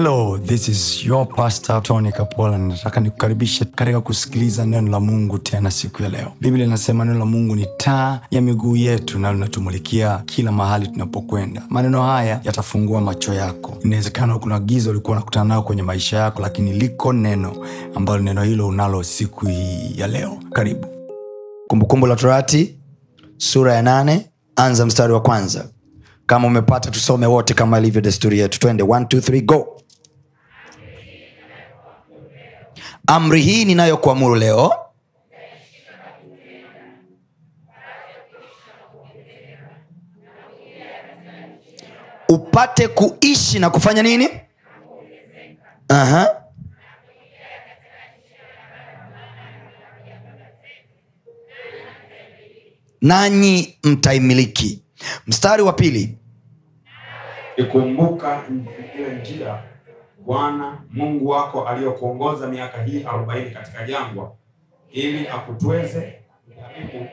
hello this is your pastor tony kapola. Nataka nikukaribishe katika kusikiliza neno la mungu tena siku ya leo. Biblia inasema neno la mungu ni taa ya miguu yetu na linatumulikia kila mahali tunapokwenda. Maneno haya yatafungua macho yako. Inawezekana kuna giza ulikuwa unakutana nayo kwenye maisha yako lakini liko neno ambalo neno hilo unalo siku hii ya leo. Karibu. Kumbukumbu la torati sura ya nane anza mstari wa kwanza. Kama umepata tusome wote kama ilivyo desturi yetu. Twende. 1, 2, 3, go amri hii ninayokuamuru leo upate kuishi na kufanya nini? Aha. nanyi mtaimiliki. Mstari wa pili. Ikumbuka ile njia bwana mungu wako aliyokuongoza miaka hii arobaini katika jangwa ili akutweze kujaribu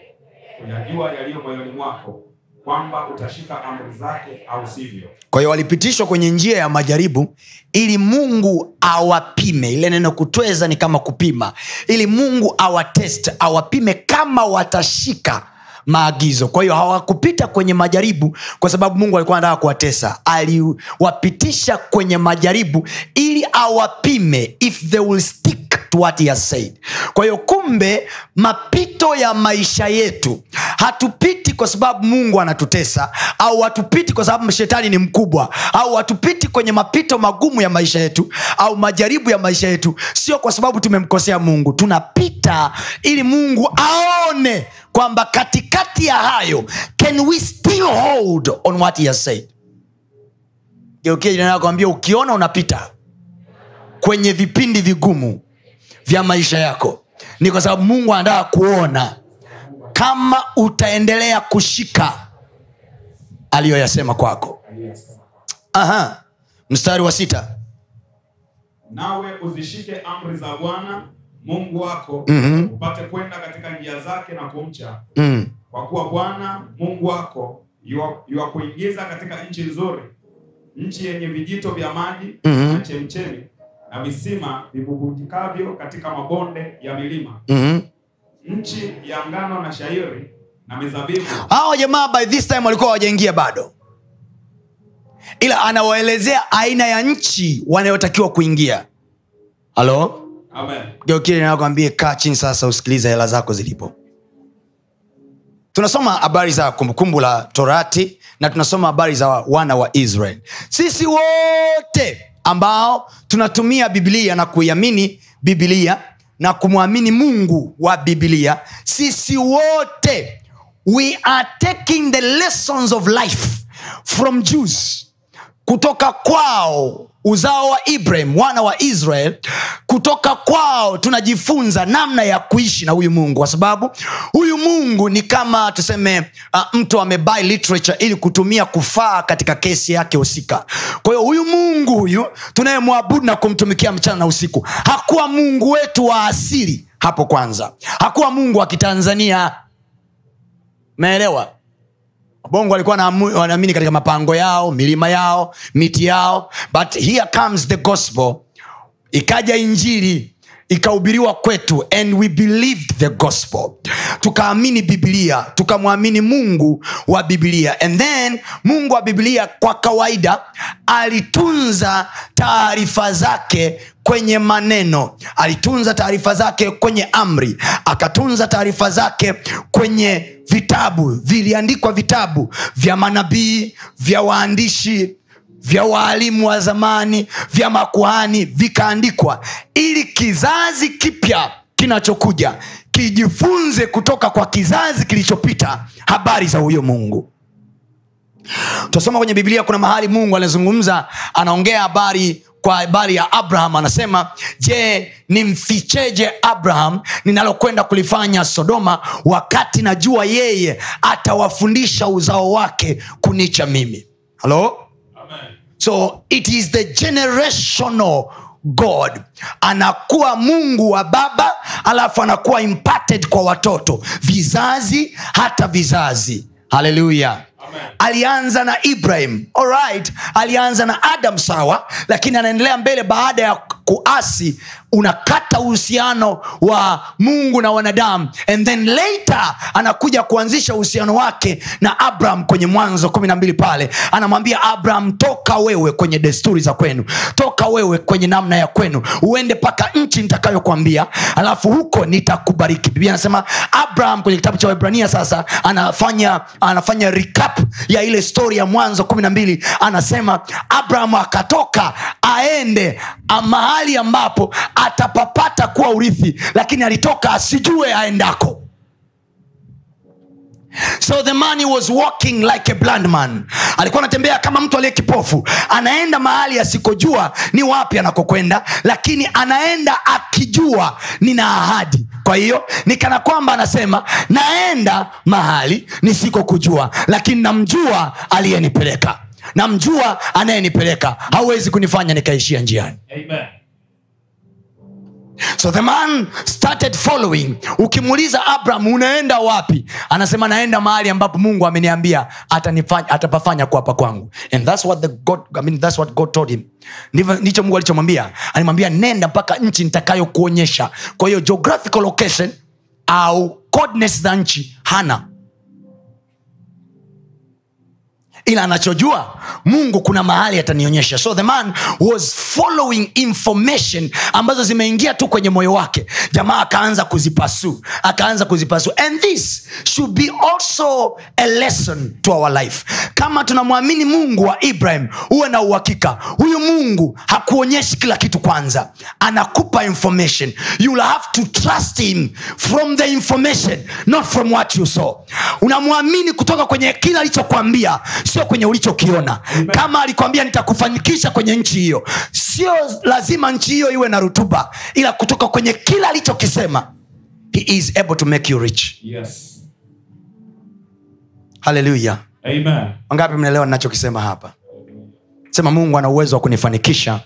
kuyajua yaliyo moyoni mwako kwamba utashika amri zake au sivyo. Kwa hiyo walipitishwa kwenye njia ya majaribu ili mungu awapime. Ile neno kutweza ni kama kupima. Ili mungu awatest awapime kama watashika maagizo. Kwa hiyo hawakupita kwenye majaribu kwa sababu mungu alikuwa anataka kuwatesa. Aliwapitisha kwenye majaribu ili awapime if they will stick to what he said. Kwa hiyo kumbe mapito ya maisha yetu hatupiti kwa sababu mungu anatutesa au hatupiti kwa sababu shetani ni mkubwa au hatupiti kwenye mapito magumu ya maisha yetu au majaribu ya maisha yetu. Sio kwa sababu tumemkosea mungu. Tunapita ili mungu aone kwamba katikati ya hayo can we still hold on what he has said geukiakwambia ukiona unapita kwenye vipindi vigumu vya maisha yako ni kwa sababu mungu anataka kuona kama utaendelea kushika aliyoyasema kwako Aha. mstari wa sita nawe uzishike amri za bwana mungu wako Mhm. upate kwenda katika njia zake na kumcha mm. kwa kuwa bwana mungu wako yua- yuwakuingiza katika nchi nzuri nchi yenye vijito vya maji Mhm. na chemchemi na visima vibubutikavyo katika mabonde ya milima mm-hmm. nchi ya ngano na shairi na mizabibu hawa jamaa by this time walikuwa hawajaingia bado ila anawaelezea aina ya nchi wanayotakiwa kuingia halo amen. Geukili nakwambie kaa chini sasa usikilize hela zako zilipo. Tunasoma habari za kumbukumbu la torati na tunasoma habari za wana wa israel. Sisi wote ambao tunatumia biblia na kuiamini biblia na kumwamini mungu wa biblia sisi wote we are taking the lessons of life from jews kutoka kwao uzao wa ibrahim wana wa israel kutoka kwao tunajifunza namna ya kuishi na huyu mungu kwa sababu huyu mungu ni kama tuseme uh, mtu amebai literature ili kutumia kufaa katika kesi yake husika. Kwa hiyo huyu mungu huyu tunayemwabudu na kumtumikia mchana na usiku hakuwa mungu wetu wa asili hapo kwanza. Hakuwa mungu wa kitanzania. Meelewa bongo walikuwa wanaamini katika mapango yao milima yao miti yao. But here comes the gospel. Ikaja injili ikahubiriwa kwetu and we believed the gospel. Tukaamini biblia tukamwamini mungu wa biblia. And then mungu wa biblia kwa kawaida alitunza taarifa zake kwenye maneno. Alitunza taarifa zake kwenye amri. Akatunza taarifa zake kwenye vitabu. Viliandikwa vitabu vya manabii vya waandishi vya waalimu wa zamani vya makuhani vikaandikwa ili kizazi kipya kinachokuja kijifunze kutoka kwa kizazi kilichopita habari za huyo mungu. Tutasoma kwenye biblia kuna mahali mungu anazungumza anaongea habari kwa habari ya abraham anasema je nimficheje abraham ninalokwenda kulifanya sodoma wakati najua yeye atawafundisha uzao wake kunicha mimi? Halo so it is the generational god. Anakuwa mungu wa baba alafu anakuwa imparted kwa watoto. Vizazi hata vizazi. Haleluya. Alianza na ibrahim. Alright alianza na adam sawa lakini anaendelea mbele baada ya kuasi unakata uhusiano wa mungu na wanadamu. And then later anakuja kuanzisha uhusiano wake na abraham kwenye mwanzo kumi na mbili pale. Anamwambia abraham toka wewe kwenye desturi za kwenu. Toka wewe kwenye namna ya kwenu. Uende mpaka nchi nitakayokwambia alafu huko nitakubariki. Biblia anasema abraham kwenye kitabu cha wahibrania sasa anafanya anafanya recap ya ile stori ya mwanzo kumi na mbili anasema abraham akatoka aende mahali ambapo atapapata kuwa urithi lakini alitoka asijue aendako so the man he was walking like a blind man. Alikuwa anatembea kama mtu aliye kipofu. Anaenda mahali asikojua ni wapi anakokwenda lakini anaenda akijua nina ahadi. Kwa hiyo ni kana kwamba anasema naenda mahali nisikokujua lakini namjua aliyenipeleka. Namjua anayenipeleka. Hauwezi kunifanya nikaishia njiani. Amen. So the man started following. Ukimuuliza abraham unaenda wapi? Anasema naenda mahali ambapo mungu ameniambia atapafanya kuapa kwangu. And that's what the god, I mean, that's what god told him. Ndicho mungu alichomwambia. Alimwambia nenda mpaka nchi nitakayokuonyesha. Kwa hiyo geographical location au coordinates za nchi hana ila anachojua mungu kuna mahali atanionyesha. So the man was following information ambazo zimeingia tu kwenye moyo wake. Jamaa akaanza kuzipasu akaanza kuzipasu. And this should be also a lesson to our life. Kama tunamwamini mungu wa ibrahim huwe na uhakika huyu mungu hakuonyeshi kila kitu kwanza. Anakupa information. You'll have to trust him from the information not from what you saw. Unamwamini kutoka kwenye kila alichokwambia sio kwenye ulichokiona. Kama alikwambia nitakufanikisha kwenye nchi hiyo. Sio lazima nchi hiyo iwe na rutuba ila kutoka kwenye kila alichokisema he is able to make you rich. Yes. haleluya wangapi mnaelewa ninachokisema hapa? Sema mungu ana uwezo wa kunifanikisha.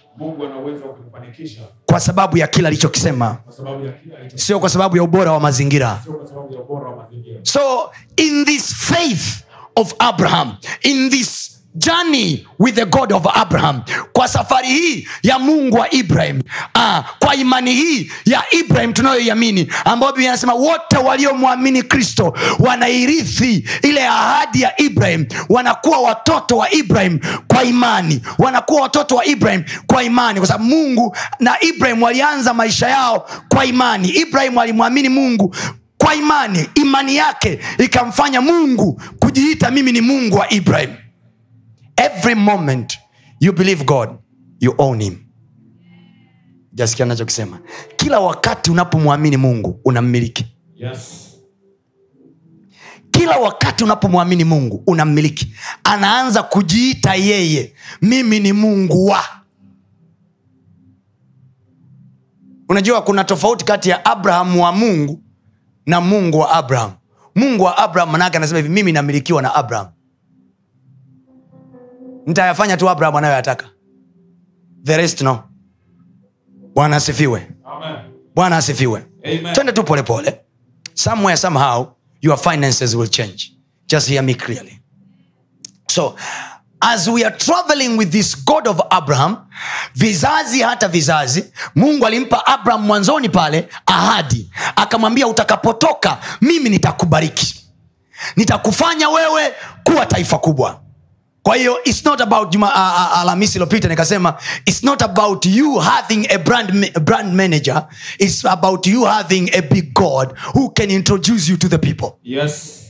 Kwa sababu ya kila alichokisema. Kwa sababu ya kila alicho sio kwa sababu ya ubora wa mazingira. Sio kwa sababu ya ubora wa mazingira. so in this faith of abraham in this journey with the god of abraham. Kwa safari hii ya mungu wa ibrahim. Ah, kwa imani hii ya ibrahim tunayoiamini ambayo biblia anasema wote waliomwamini kristo wanairithi ile ahadi ya ibrahim. Wanakuwa watoto wa ibrahim kwa imani. Wanakuwa watoto wa ibrahim kwa imani. Kwa sababu mungu na ibrahim walianza maisha yao kwa imani. Ibrahim alimwamini mungu kwa imani imani yake ikamfanya mungu kujiita mimi ni mungu wa ibrahim. Every moment you believe god you own him. Jasikia nachokisema kila wakati unapomwamini mungu unammiliki. Yes. kila wakati unapomwamini mungu unammiliki. Anaanza kujiita yeye mimi ni mungu wa. Unajua kuna tofauti kati ya abraham wa mungu na mungu wa abraham. Mungu wa abraham manaake anasema hivi mimi namilikiwa na abraham. Ntayafanya tu abraham anayoyataka. The rest no. Bwana asifiwe. Bwana asifiwe. Twende tu polepole somewhere somehow your finances will change. Just hear me clearly. So as we are traveling with this god of abraham vizazi hata vizazi mungu alimpa abraham mwanzoni pale ahadi. Akamwambia utakapotoka mimi nitakubariki. Nitakufanya wewe kuwa taifa kubwa. Kwa hiyo its not about juma- a- alhamisi iliyopita nikasema its not about you having a brand, brand manager. Its about you having a big god who can introduce you to the people. Yes.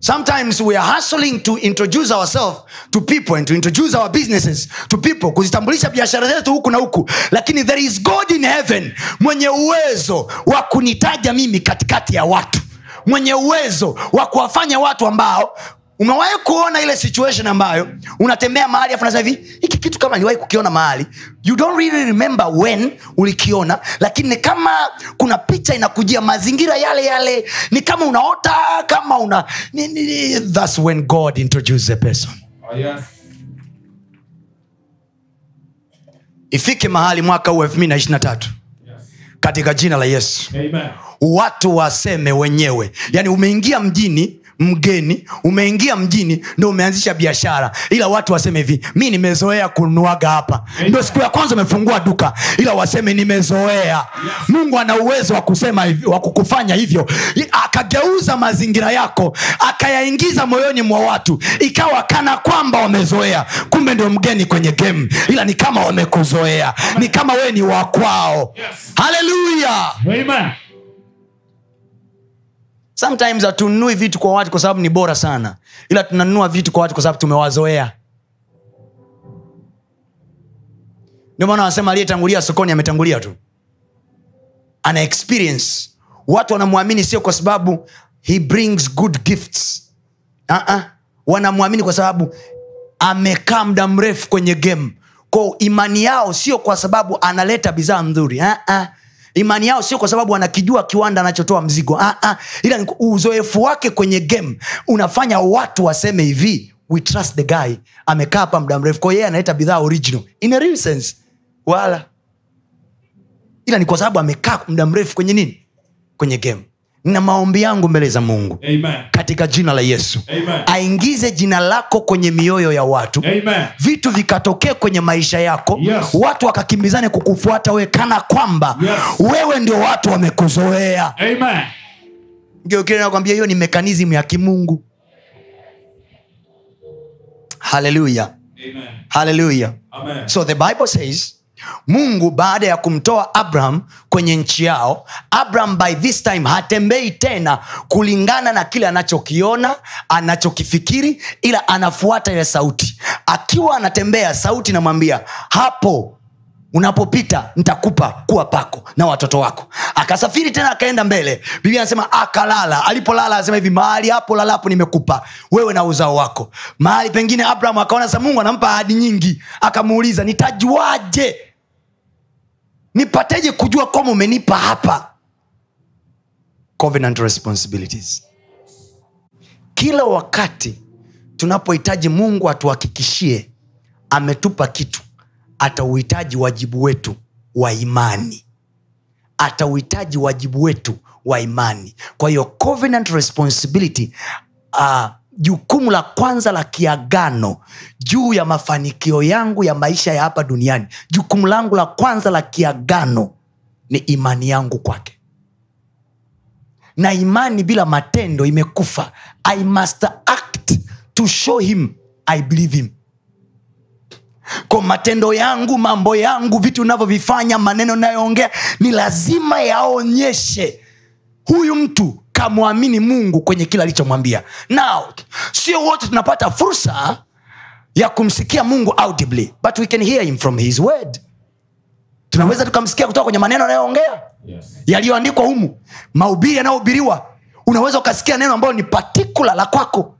Sometimes we are hustling to introduce ourselves to people and to introduce our businesses to people kuzitambulisha biashara zetu huku na huku. Lakini there is god in heaven mwenye uwezo wa kunitaja mimi katikati ya watu mwenye uwezo wa kuwafanya watu ambao umewahi kuona ile situation ambayo unatembea mahali afu nasema hivi hiki kitu kama niliwahi kukiona mahali. You don't really remember when ulikiona lakini ni kama kuna picha inakujia mazingira yale yale ni kama unaota kama una ni, ni, ni, thats when god introduces a person. Oh, yes. ifike mahali mwaka huu elfu mbili na ishiri na tatu. Katika jina la yesu. Amen. watu waseme wenyewe. Yaani umeingia mjini mgeni umeingia mjini ndo umeanzisha biashara. Ila watu waseme hivi mi nimezoea kunuaga hapa. Ndo siku ya kwanza umefungua duka ila waseme nimezoea. Mungu ana uwezo wa kusema wa kukufanya hivyo. Akageuza mazingira yako akayaingiza moyoni mwa watu ikawa kana kwamba wamezoea. Kumbe ndio mgeni kwenye game. Ila ni kama wamekuzoea. Ni kama wewe ni wakwao Yes. haleluya. Sometimes hatununui vitu kwa watu kwa sababu ni bora sana. Ila tunanunua vitu kwa watu kwa sababu tumewazoea. Ndio maana wanasema aliyetangulia sokoni ametangulia tu. Ana experience. Watu wanamwamini sio kwa sababu he brings good gifts. Uh-uh. wanamwamini kwa sababu amekaa muda mrefu kwenye game. Ko imani yao sio kwa sababu analeta bidhaa nzuri. Uh-uh. Imani yao sio kwa sababu anakijua kiwanda anachotoa mzigo. Uh-uh. ila uzoefu wake kwenye game unafanya watu waseme hivi we trust the guy. Amekaa hapa muda mrefu. Kwao yeye analeta bidhaa original. In a real sense. Wala. Ila ni kwa sababu amekaa muda mrefu kwenye nini? Kwenye game na maombi yangu mbele za mungu Amen. katika jina la yesu Amen. aingize jina lako kwenye mioyo ya watu Amen. vitu vikatokee kwenye maisha yako Yes. watu wakakimbizane kukufuata wewe kana kwamba Yes. wewe ndio watu wamekuzoea Amen. geukile nakwambia hiyo ni mekanizimu ya kimungu haleluya haleluya so the bible says mungu baada ya kumtoa abraham kwenye nchi yao abraham by this time hatembei tena kulingana na kile anachokiona anachokifikiri ila anafuata ile sauti. Akiwa anatembea sauti namwambia hapo unapopita ntakupa kuwa pako na watoto wako. Akasafiri tena akaenda mbele. Biblia anasema akalala. Alipolala anasema hivi mahali hapo lalapo nimekupa wewe na uzao wako. Mahali pengine abraham akaona sa mungu anampa ahadi nyingi. Akamuuliza nitajuaje nipateje kujua kwamba umenipa hapa? Covenant responsibilities. Kila wakati tunapohitaji mungu atuhakikishie ametupa kitu. Atauhitaji wajibu wetu wa imani. Atauhitaji wajibu wetu wa imani. Kwa hiyo covenant responsibility uh, jukumu la kwanza la kiagano juu ya mafanikio yangu ya maisha ya hapa duniani. Jukumu langu la kwanza la kiagano ni imani yangu kwake. Na imani bila matendo imekufa. I must act to show him i believe him. Kwa matendo yangu mambo yangu vitu navyovifanya maneno nayoongea ni lazima yaonyeshe huyu mtu kamwamini mungu kwenye kile alichomwambia. Now sio wote tunapata fursa ya kumsikia mungu audibly but we can hear him from his word. Tunaweza tukamsikia kutoka kwenye maneno anayoongea Yes. yaliyoandikwa humu. Mahubiri yanayohubiriwa unaweza ukasikia neno ambalo ni patikula la kwako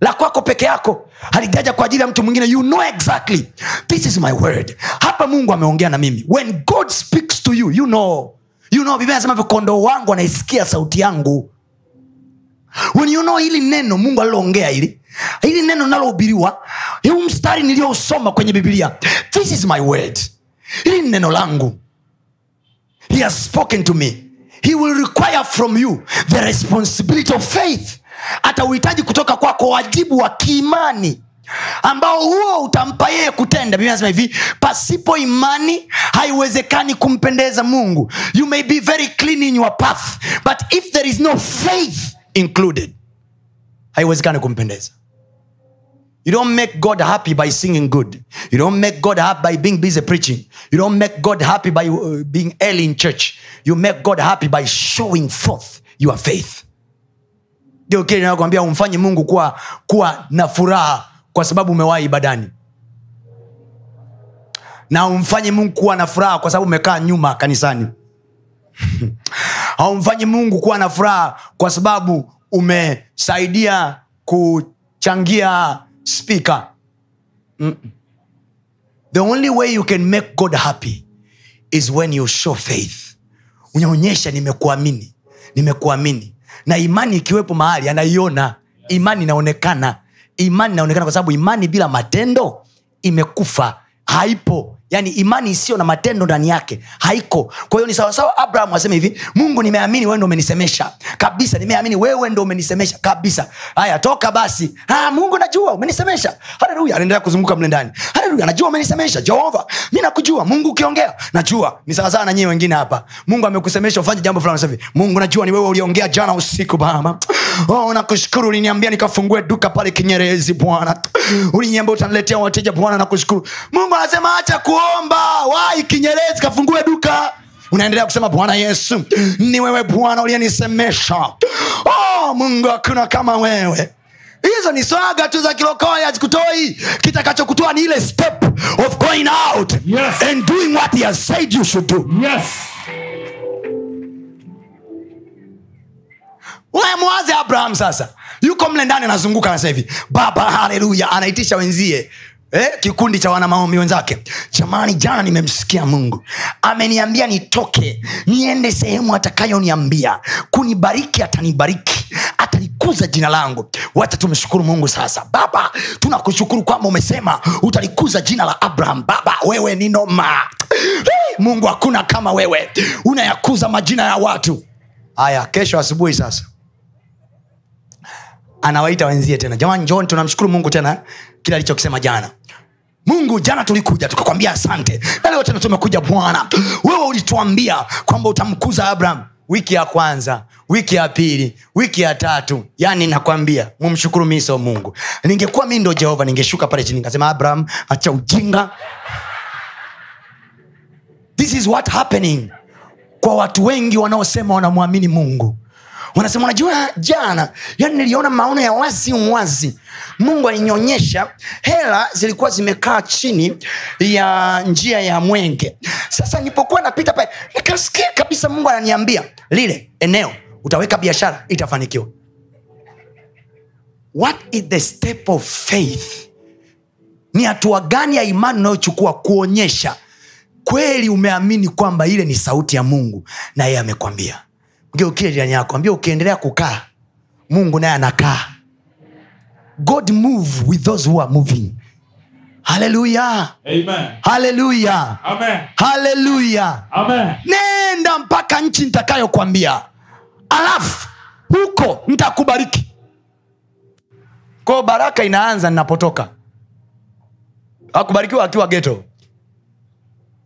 la kwako peke yako. Halijaja kwa ajili ya mtu mwingine. You know exactly. This is my word. Hapa mungu ameongea na mimi. When god speaks to you you know. You know biblia anasema vikondoo wangu anaisikia sauti yangu when you know hili neno mungu aliloongea hili. Hili neno linalohubiriwa huu mstari niliyousoma kwenye bibilia this is my word. Hili ni neno langu. He has spoken to me. He will require from you the responsibility of faith. Atauhitaji kutoka kwako wajibu wa kiimani ambao huo utampa yeye kutenda. Biblia nasema hivi pasipo imani haiwezekani kumpendeza mungu. You may be very clean in your path but if there is no faith included haiwezekani kumpendeza You don't make God happy by singing good. You don't make God happy by being busy preaching. You don't make God happy by uh, being early in church. You make God happy by showing forth your faith. Ndio kile inayokwambia umfanye Mungu kuwa, kuwa na furaha kwa sababu umewahi ibadani, na umfanye Mungu kuwa na furaha kwa sababu umekaa nyuma kanisani. haumfanyi mungu kuwa na furaha kwa sababu umesaidia kuchangia spika the only way you can make god happy is when you show faith. Unaonyesha nimekuamini nimekuamini. Na imani ikiwepo mahali anaiona. Imani inaonekana. Imani inaonekana kwa sababu imani bila matendo imekufa. Haipo yaani imani isiyo na matendo ndani yake haiko. Kwa hiyo ni sawasawa abraham aseme hivi mungu nimeamini wewe ndo umenisemesha. Kabisa nimeamini wewe ndo umenisemesha. Kabisa. Haya toka basi. Ha, mungu najua umenisemesha. Haleluya anaendelea kuzunguka mle ndani. Haleluya najua umenisemesha jehova. Mi nakujua. Mungu ukiongea najua. Ni sawasawa na nyie wengine hapa. Mungu amekusemesha ufanye jambo fulani sasa mungu najua ni wewe uliongea jana usiku baba. Oh, nakushukuru uliniambia nikafungue duka pale kinyerezi bwana. Uliniambia utaniletea wateja bwana nakushukuru. Mungu anasema acha kuomba wai kinyerezi kafungue duka. Unaendelea kusema bwana yesu ni wewe bwana uliyenisemesha. Oh, mungu hakuna kama wewe. Hizo ni swaga tu za kilokoya hazikutoi. Kitakachokutoa ni ile step of going out Yes. and doing what he has said you should do. Yes. Wewe mwaze abraham sasa. Yuko mle ndani anazunguka anasema hivi baba haleluya anaitisha wenzie Eh, kikundi cha wanamaomi wenzake. Jamani jana nimemsikia mungu. Ameniambia nitoke niende sehemu atakayoniambia. Kunibariki atanibariki. Atalikuza jina langu. Wacha tumshukuru mungu sasa. Baba tunakushukuru kwamba umesema utalikuza jina la abraham. Baba wewe ni noma. Mungu hakuna kama wewe. Unayakuza majina ya watu. Haya kesho asubuhi sasa. Anawaita wenzie tena. Jamani njoni tunamshukuru mungu tena kile alichokisema jana mungu jana tulikuja tukakwambia asante. Na tumekuja bwana. Wewe ulituambia kwamba utamkuza abraham wiki ya kwanza wiki ya pili wiki ya tatu. Yani nakwambia mumshukuru miso mungu. Ningekuwa mi ndo jehova ningeshuka pale chini nikasema abraham acha ujinga. This is what happening. Kwa watu wengi wanaosema wanamwamini mungu wanasema unajua jana yani niliona maono ya wazi wazi. Mungu alinionyesha hela zilikuwa zimekaa chini ya njia ya mwenge. Sasa nilipokuwa napita pale nikasikia kabisa mungu ananiambia lile eneo utaweka biashara itafanikiwa. What is the step of faith? Ni hatua gani ya imani unayochukua kuonyesha kweli umeamini kwamba ile ni sauti ya mungu na yeye amekwambia mgeukie jirani yako ambia ukiendelea kukaa mungu naye anakaa. God move with those who are moving. Haleluya haleluya haleluya nenda mpaka nchi nitakayokwambia alafu huko ntakubariki kwao baraka inaanza ninapotoka. Akubarikiwa akiwa geto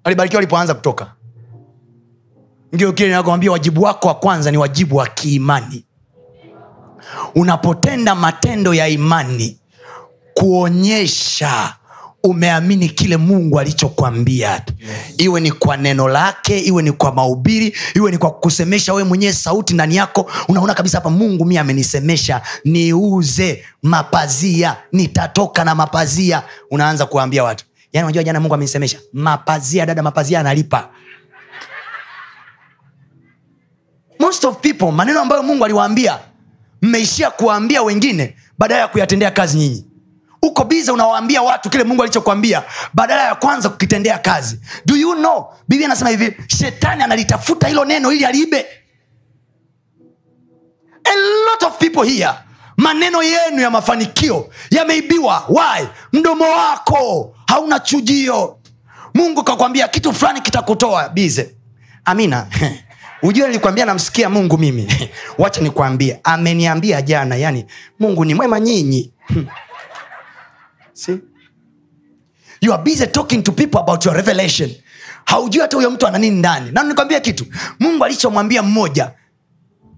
alibarikiwa alipoanza kutoka ndio kile inakwambia wajibu wako wa kwanza ni wajibu wa kiimani. Unapotenda matendo ya imani kuonyesha umeamini kile mungu alichokwambia. Yes. iwe ni kwa neno lake iwe ni kwa mahubiri iwe ni kwa kusemesha wewe mwenyewe sauti ndani yako unaona kabisa hapa mungu mi amenisemesha niuze mapazia nitatoka na mapazia. Unaanza kuwaambia watu yani unajua jana mungu amenisemesha mapazia dada mapazia analipa most of people maneno ambayo mungu aliwaambia mmeishia kuwaambia wengine badala ya kuyatendea kazi nyinyi. Uko biza unawaambia watu kile mungu alichokwambia badala ya kwanza kukitendea kazi. Do you know biblia anasema hivi shetani analitafuta hilo neno ili aliibe? A lot of people here maneno yenu ya mafanikio yameibiwa. Why? Mdomo wako hauna chujio. Mungu kakwambia kitu fulani kitakutoa bize amina ujue nilikwambia namsikia mungu mimi. Wacha nikwambie. Ameniambia jana yani mungu ni mwema nyinyi. See? you are busy talking to people about your revelation. Haujui hata huyo mtu ana nini ndani. Na nikwambia kitu. Mungu alichomwambia mmoja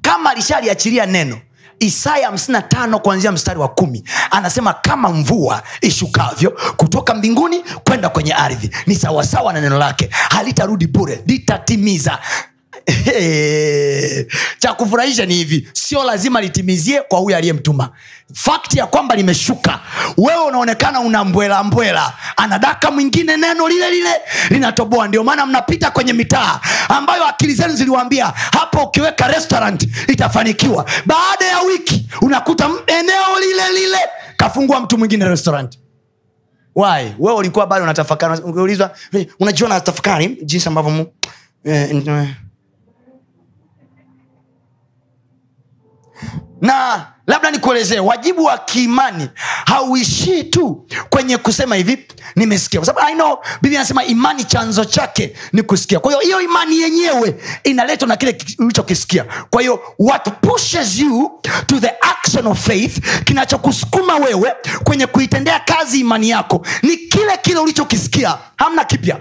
kama alishaliachilia neno isaya 55 kuanzia mstari wa kumi anasema kama mvua ishukavyo kutoka mbinguni kwenda kwenye ardhi ni sawasawa na neno lake halitarudi bure litatimiza cha kufurahisha ni hivi sio lazima litimizie kwa huyo aliyemtuma. Fakti ya kwamba limeshuka wewe unaonekana una mbwela mbwela anadaka mwingine neno lile lile linatoboa. Ndio maana mnapita kwenye mitaa ambayo akili zenu ziliwaambia hapo ukiweka restaurant itafanikiwa. Baada ya wiki unakuta eneo lile lile kafungua mtu mwingine restaurant. Why? Wewe ulikuwa bado unatafakari ungeulizwa unajua natafakari jinsi ambavyo eh, na labda nikuelezee wajibu wa kiimani hauishii tu kwenye kusema hivi nimesikia. Kwa sababu I anasema imani chanzo chake ni kusikia. Kwa hiyo hiyo imani yenyewe inaletwa na kile ulichokisikia. Kwa hiyo what pushes you to the action of faith kinachokusukuma wewe kwenye kuitendea kazi imani yako ni kile kile ulichokisikia. Hamna kipya.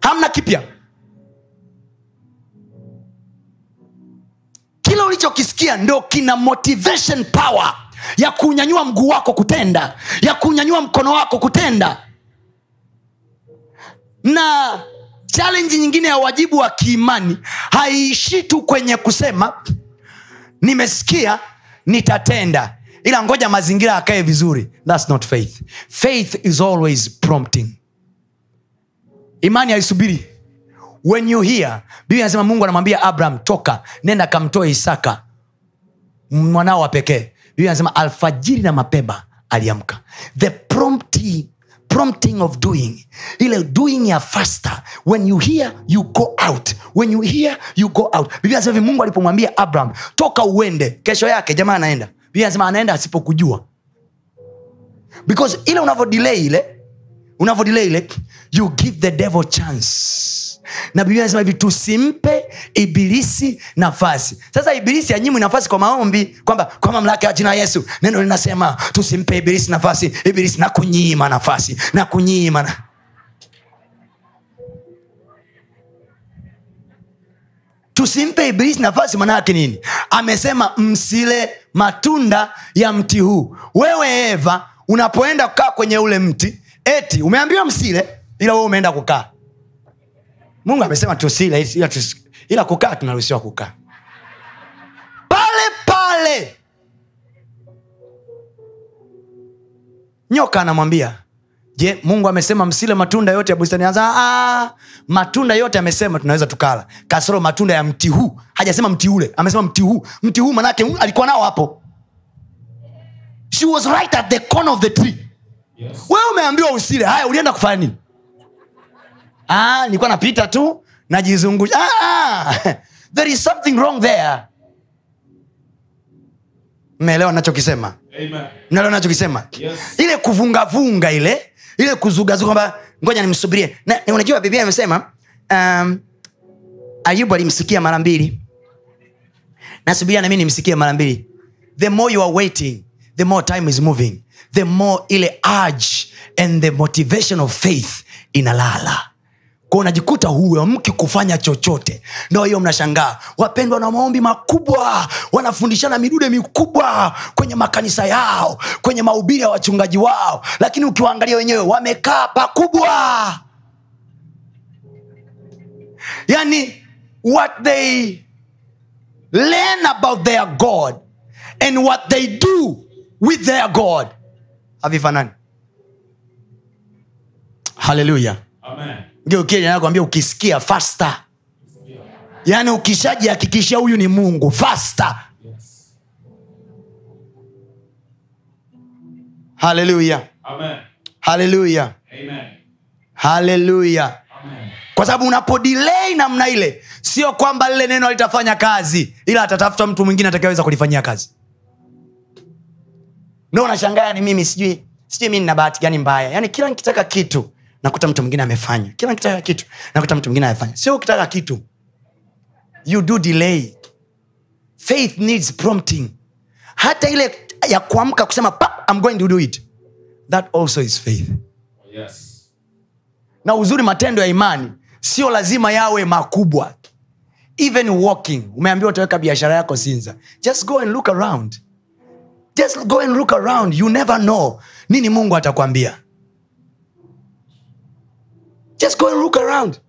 Hamna kipya ulichokisikia ndo kina motivation power ya kunyanyua mguu wako kutenda ya kunyanyua mkono wako kutenda. Na challenge nyingine ya wajibu wa kiimani haiishii tu kwenye kusema nimesikia nitatenda. Ila ngoja mazingira akae vizuri. Thats not faith. Faith is always prompting. Imani haisubiri when you hear bibi anasema mungu anamwambia abraham toka nenda kamtoe isaka mwanao wa pekee. Bibi anasema alfajiri na mapema aliamka. The prompti, prompting of doing ile doing ya faster. When you hear you go out. When you hear you go out. Biblia anasema hivi mungu alipomwambia abraham toka uende kesho yake jamaa anaenda. Biblia anasema anaenda asipokujua. Because ile unavyodelay ile unavyodelay ile you give the devil chance na biblia anasema hivi tusimpe ibilisi nafasi. Sasa ibilisi anyimwi nafasi kwa maombi kwamba kwa mamlaka ya jina yesu. Neno linasema tusimpe ibilisi nafasi. Ibilisi na kunyima nafasi na kunyima na... tusimpe ibilisi nafasi maana nini? Amesema msile matunda ya mti huu. Wewe eva unapoenda kukaa kwenye ule mti eti umeambiwa msile ila wewe umeenda kukaa mungu amesema tusile ila, tus, ila kukaa tunaruhusiwa kukaa. Pale pale. Nyoka anamwambia je mungu amesema msile matunda yote ya bustani? Anza, "Ah, matunda yote amesema tunaweza tukala. Kasoro matunda ya mti huu. Hajasema mti ule amesema mti huu. Mti huu manake alikuwa nao hapo. She was right at the corner of the tree. Yes. wewe umeambiwa usile. Haya ulienda kufanya nini ah, nilikuwa napita tu najizungusha. Ah, ah. there is something wrong there. Mmeelewa nachokisema mnaelewa nachokisema Yes. ile kuvungavunga ile ile kuzugazuga kwamba ngoja nimsubirie. Na, na unajua biblia amesema um, ayubu alimsikia mara mbili. Nasubiria nami nimsikie mara mbili. The more you are waiting the more time is moving. The more ile urge and the motivation of faith inalala kwa unajikuta huamki kufanya chochote. Ndo hiyo mnashangaa. Wapendwa na maombi makubwa. Wanafundishana midude mikubwa kwenye makanisa yao kwenye mahubiri ya wachungaji wao. Lakini ukiwaangalia wenyewe wamekaa pakubwa. Yani what they learn about their god and what they do with their god. Havifanani? Haleluya Amen. Nakwambia ukisikia fasta yaani ukishajihakikishia huyu ni mungu fasta Yes. haleluya haleluya haleluya kwa sababu unapodilei namna ile sio kwamba lile neno litafanya kazi ila atatafuta mtu mwingine atakayeweza kulifanyia kazi. Ndo unashangaa ni mimi sijui sijui mi nina bahati gani mbaya. Yaani kila nikitaka kitu nakuta mtu mwingine amefanya. Kila nikitaka kitu nakuta mtu mwingine amefanya. Sio ukitaka kitu. You do delay. Faith needs prompting. Hata ile ya kuamka kusema "Pa, I'm going to do it. That also is faith. Yes. na uzuri matendo ya imani sio lazima yawe makubwa. Even walking umeambiwa utaweka biashara yako sinza. Just go and look around. Just go and look around. You never know. Nini mungu atakwambia just go and look around.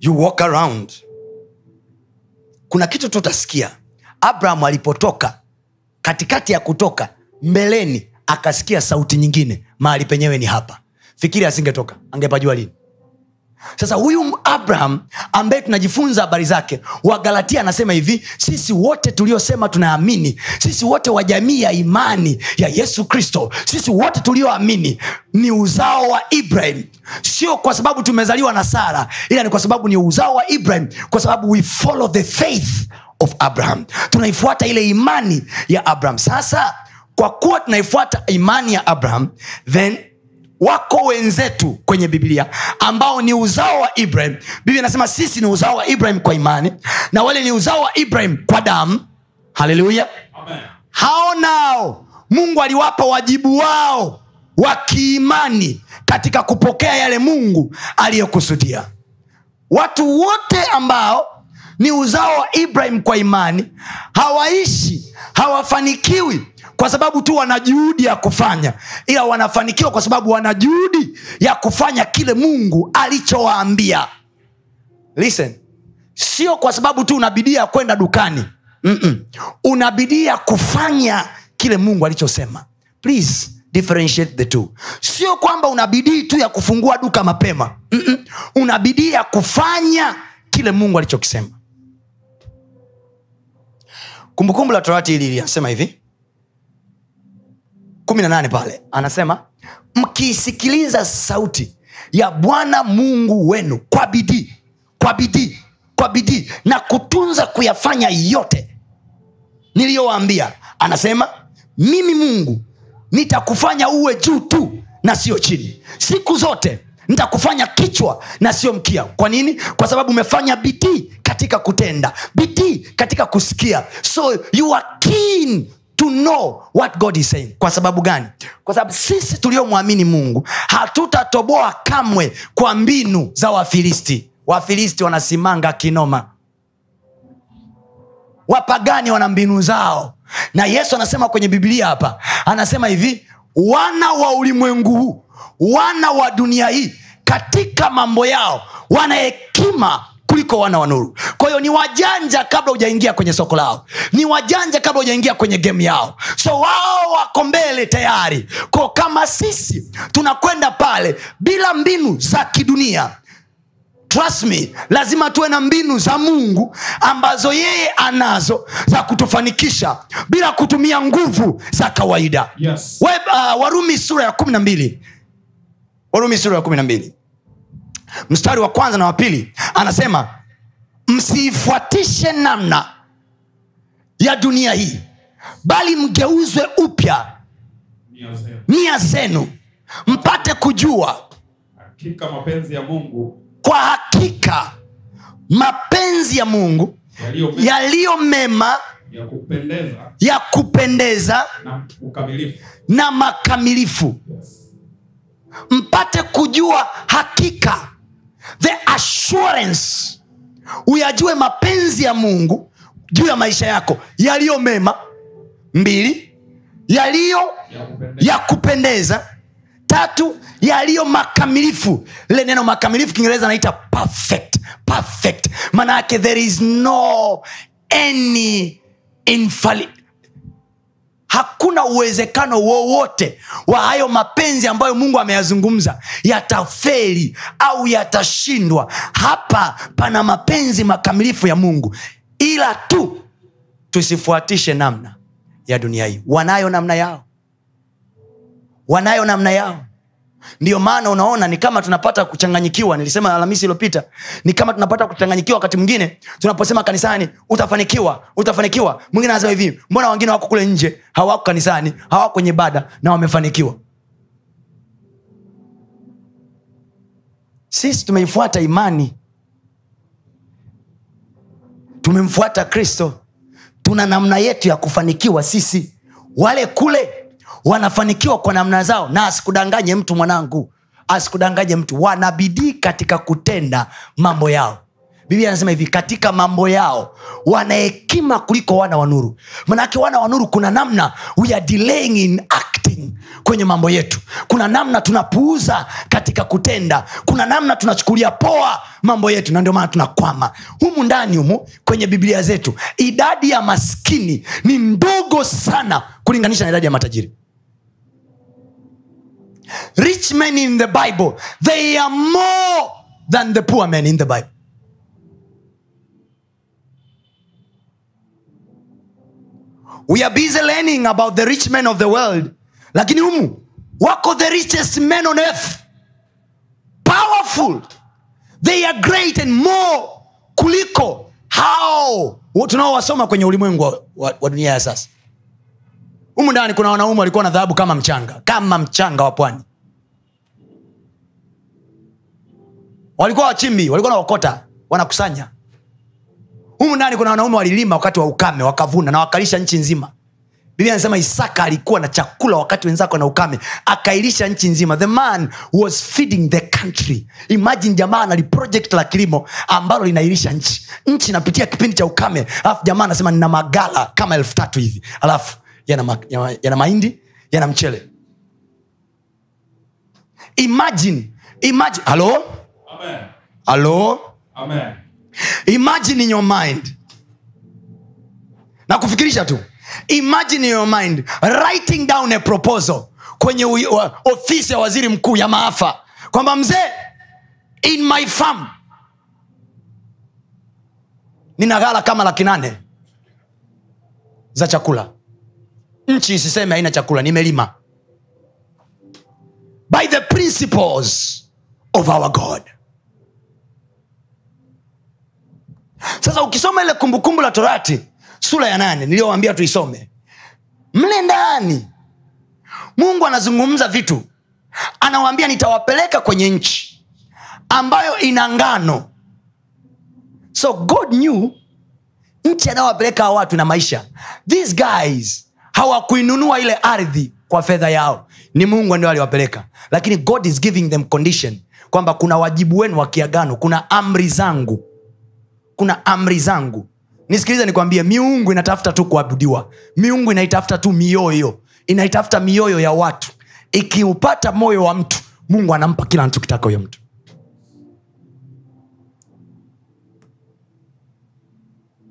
You walk around. Kuna kitu tutasikia. Abraham alipotoka katikati ya kutoka mbeleni akasikia sauti nyingine. Mahali penyewe ni hapa. Fikiri asingetoka. Angepajua lini sasa huyu abraham ambaye tunajifunza habari zake wagalatia anasema hivi sisi wote tuliosema tunaamini sisi wote wa jamii ya imani ya yesu kristo sisi wote tulioamini ni uzao wa ibrahim. Sio kwa sababu tumezaliwa na sara ila ni kwa sababu ni uzao wa ibrahim kwa sababu we follow the faith of abraham. Tunaifuata ile imani ya abraham. Sasa kwa kuwa tunaifuata imani ya abraham then wako wenzetu kwenye biblia ambao ni uzao wa ibrahim. Biblia inasema sisi ni uzao wa ibrahim kwa imani na wale ni uzao wa ibrahim kwa damu. Haleluya. Hao nao mungu aliwapa wajibu wao wa kiimani katika kupokea yale mungu aliyokusudia. Watu wote ambao ni uzao wa ibrahim kwa imani hawaishi hawafanikiwi kwa sababu tu wana juhudi ya kufanya. Ila wanafanikiwa kwa sababu wana juhudi ya kufanya kile mungu alichowaambia. Listen. Sio kwa sababu tu unabidii ya kwenda dukani. Mm-mm. unabidii ya kufanya kile mungu alichosema. Please differentiate the two. Sio kwamba unabidii tu ya kufungua duka mapema. Mm-mm. unabidii ya kufanya kile mungu alichokisema. Kumbukumbu la torati hili linasema hivi kumi na nane pale anasema mkiisikiliza sauti ya bwana mungu wenu kwa bidii kwa bidii kwa bidii na kutunza kuyafanya yote niliyowaambia. Anasema mimi mungu nitakufanya uwe juu tu na sio chini. Siku zote nitakufanya kichwa na sio mkia. Kwa nini? Kwa sababu umefanya bidii katika kutenda bidii katika kusikia. So you are keen to know what god is saying. Kwa sababu gani? Kwa sababu sisi tuliomwamini mungu hatutatoboa kamwe kwa mbinu za wafilisti. Wafilisti wanasimanga kinoma. Wapagani wana mbinu zao. Na yesu anasema kwenye biblia hapa anasema hivi wana wa ulimwengu huu wana wa dunia hii katika mambo yao wana hekima kuliko wana wa nuru. Kwa hiyo ni wajanja kabla hujaingia kwenye soko lao. Ni wajanja kabla hujaingia kwenye gemu yao. So wao wako mbele tayari. Ko kama sisi tunakwenda pale bila mbinu za kidunia. Trust me lazima tuwe na mbinu za mungu ambazo yeye anazo za kutufanikisha bila kutumia nguvu za kawaida. Yes. We, uh, warumi sura ya kumi na mbili. Warumi sura ya kumi na mbili mstari wa kwanza na wa pili anasema msiifuatishe namna ya dunia hii bali mgeuzwe upya Nia zenu. mpate kujua Hakika mapenzi ya Mungu kwa hakika mapenzi ya mungu yaliyo mema, ya kupendeza ya kupendeza na ukamilifu. na makamilifu Yes. mpate kujua hakika the assurance. Uyajue mapenzi ya mungu juu ya maisha yako yaliyo mema. Mbili yaliyo Ya kupendeza. tatu yaliyo makamilifu. Lile neno makamilifu kiingereza anaita perfect perfect. Maana yake there is no any infalli hakuna uwezekano wowote wa hayo mapenzi ambayo mungu ameyazungumza yatafeli au yatashindwa. Hapa pana mapenzi makamilifu ya mungu ila tu tusifuatishe namna ya dunia hii. Wanayo namna yao. Wanayo namna yao ndio maana unaona ni kama tunapata kuchanganyikiwa. Nilisema alhamisi iliyopita ni kama tunapata kuchanganyikiwa wakati mwingine tunaposema kanisani utafanikiwa utafanikiwa. Mwingine anasema hivi mbona wengine wako kule nje hawako kanisani hawako kwenye ibada na wamefanikiwa? Sisi tumeifuata imani. Tumemfuata kristo. Tuna namna yetu ya kufanikiwa sisi. Wale kule wanafanikiwa kwa namna zao na asikudanganye mtu mwanangu asikudanganye mtu. Wanabidii katika kutenda mambo yao. Biblia anasema hivi katika mambo yao wana hekima kuliko wana wa nuru. Manake wana wa nuru kuna namna we are delaying in acting kwenye mambo yetu. Kuna namna tunapuuza katika kutenda. Kuna namna tunachukulia poa mambo yetu na ndio maana tunakwama. Humu ndani humu kwenye biblia zetu idadi ya maskini ni ndogo sana kulinganisha na idadi ya matajiri rich men in the bible they are more than the poor men in the bible. We are busy learning about the rich men of the world. Lakini humu wako the richest men on earth. Powerful. They are great and more kuliko hao Wa- tunaowasoma kwenye ulimwengu wa, wa dunia ya sasa humu ndani kuna wanaume walikuwa na dhahabu kama mchanga kama mchanga wa pwani. Walikuwa wachimbi walikuwa naokota wanakusanya. Humu ndani kuna wanaume walilima wakati wa ukame wakavuna na wakalisha nchi nzima. Biblia anasema isaka alikuwa na chakula wakati wenzako na ukame akailisha nchi nzima. The man was feeding the country. Imagine jamaa anali project la kilimo ambalo linailisha nchi. Nchi inapitia kipindi cha ukame alafu jamaa anasema nina magala kama elfu tatu hivi. Alafu yana, ma, yana, yana mahindi yana mchele. Imagine imagine halo halo imagine in your mind. Na kufikirisha tu. Imagine in your mind writing down a proposal kwenye ofisi ya waziri mkuu ya maafa. Kwamba mzee in my farm nina ghala kama laki nane za chakula nchi isiseme haina chakula nimelima. By the principles of our god. Sasa ukisoma ile kumbukumbu la torati sura ya nane niliyowambia tuisome. Mle ndani mungu anazungumza vitu. Anawambia nitawapeleka kwenye nchi ambayo ina ngano. So god knew nchi anayowapeleka watu na maisha. These guys hawakuinunua ile ardhi kwa fedha yao. Ni mungu ndio aliwapeleka. Lakini god is giving them condition kwamba kuna wajibu wenu wa kiagano kuna amri zangu. Kuna amri zangu. Nisikilize nikwambie miungu inatafuta tu kuabudiwa. Miungu inaitafuta tu mioyo. Inaitafuta mioyo ya watu. Ikiupata moyo wa mtu mungu anampa kila anachokitaka huyo mtu.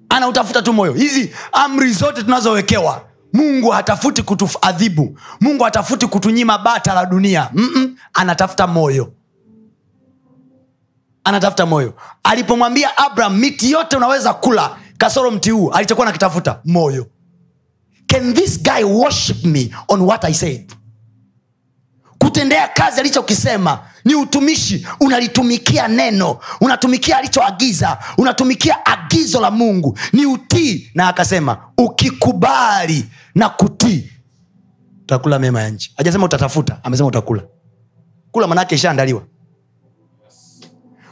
Anautafuta tu moyo. Hizi amri zote tunazowekewa mungu hatafuti kutuadhibu. Mungu hatafuti kutunyima bata la dunia. Mm-mm, anatafuta moyo. Anatafuta moyo. Alipomwambia abraham miti yote unaweza kula kasoro mti huu alichokuwa nakitafuta moyo. Can this guy worship me on what i said? Kutendea kazi alichokisema ni utumishi. Unalitumikia neno. Unatumikia alichoagiza. Unatumikia agizo la mungu. Ni utii. Na akasema ukikubali na kutii. Utakula mema ya nchi. Ajasema utatafuta amesema utakula. Kula manake ishaandaliwa.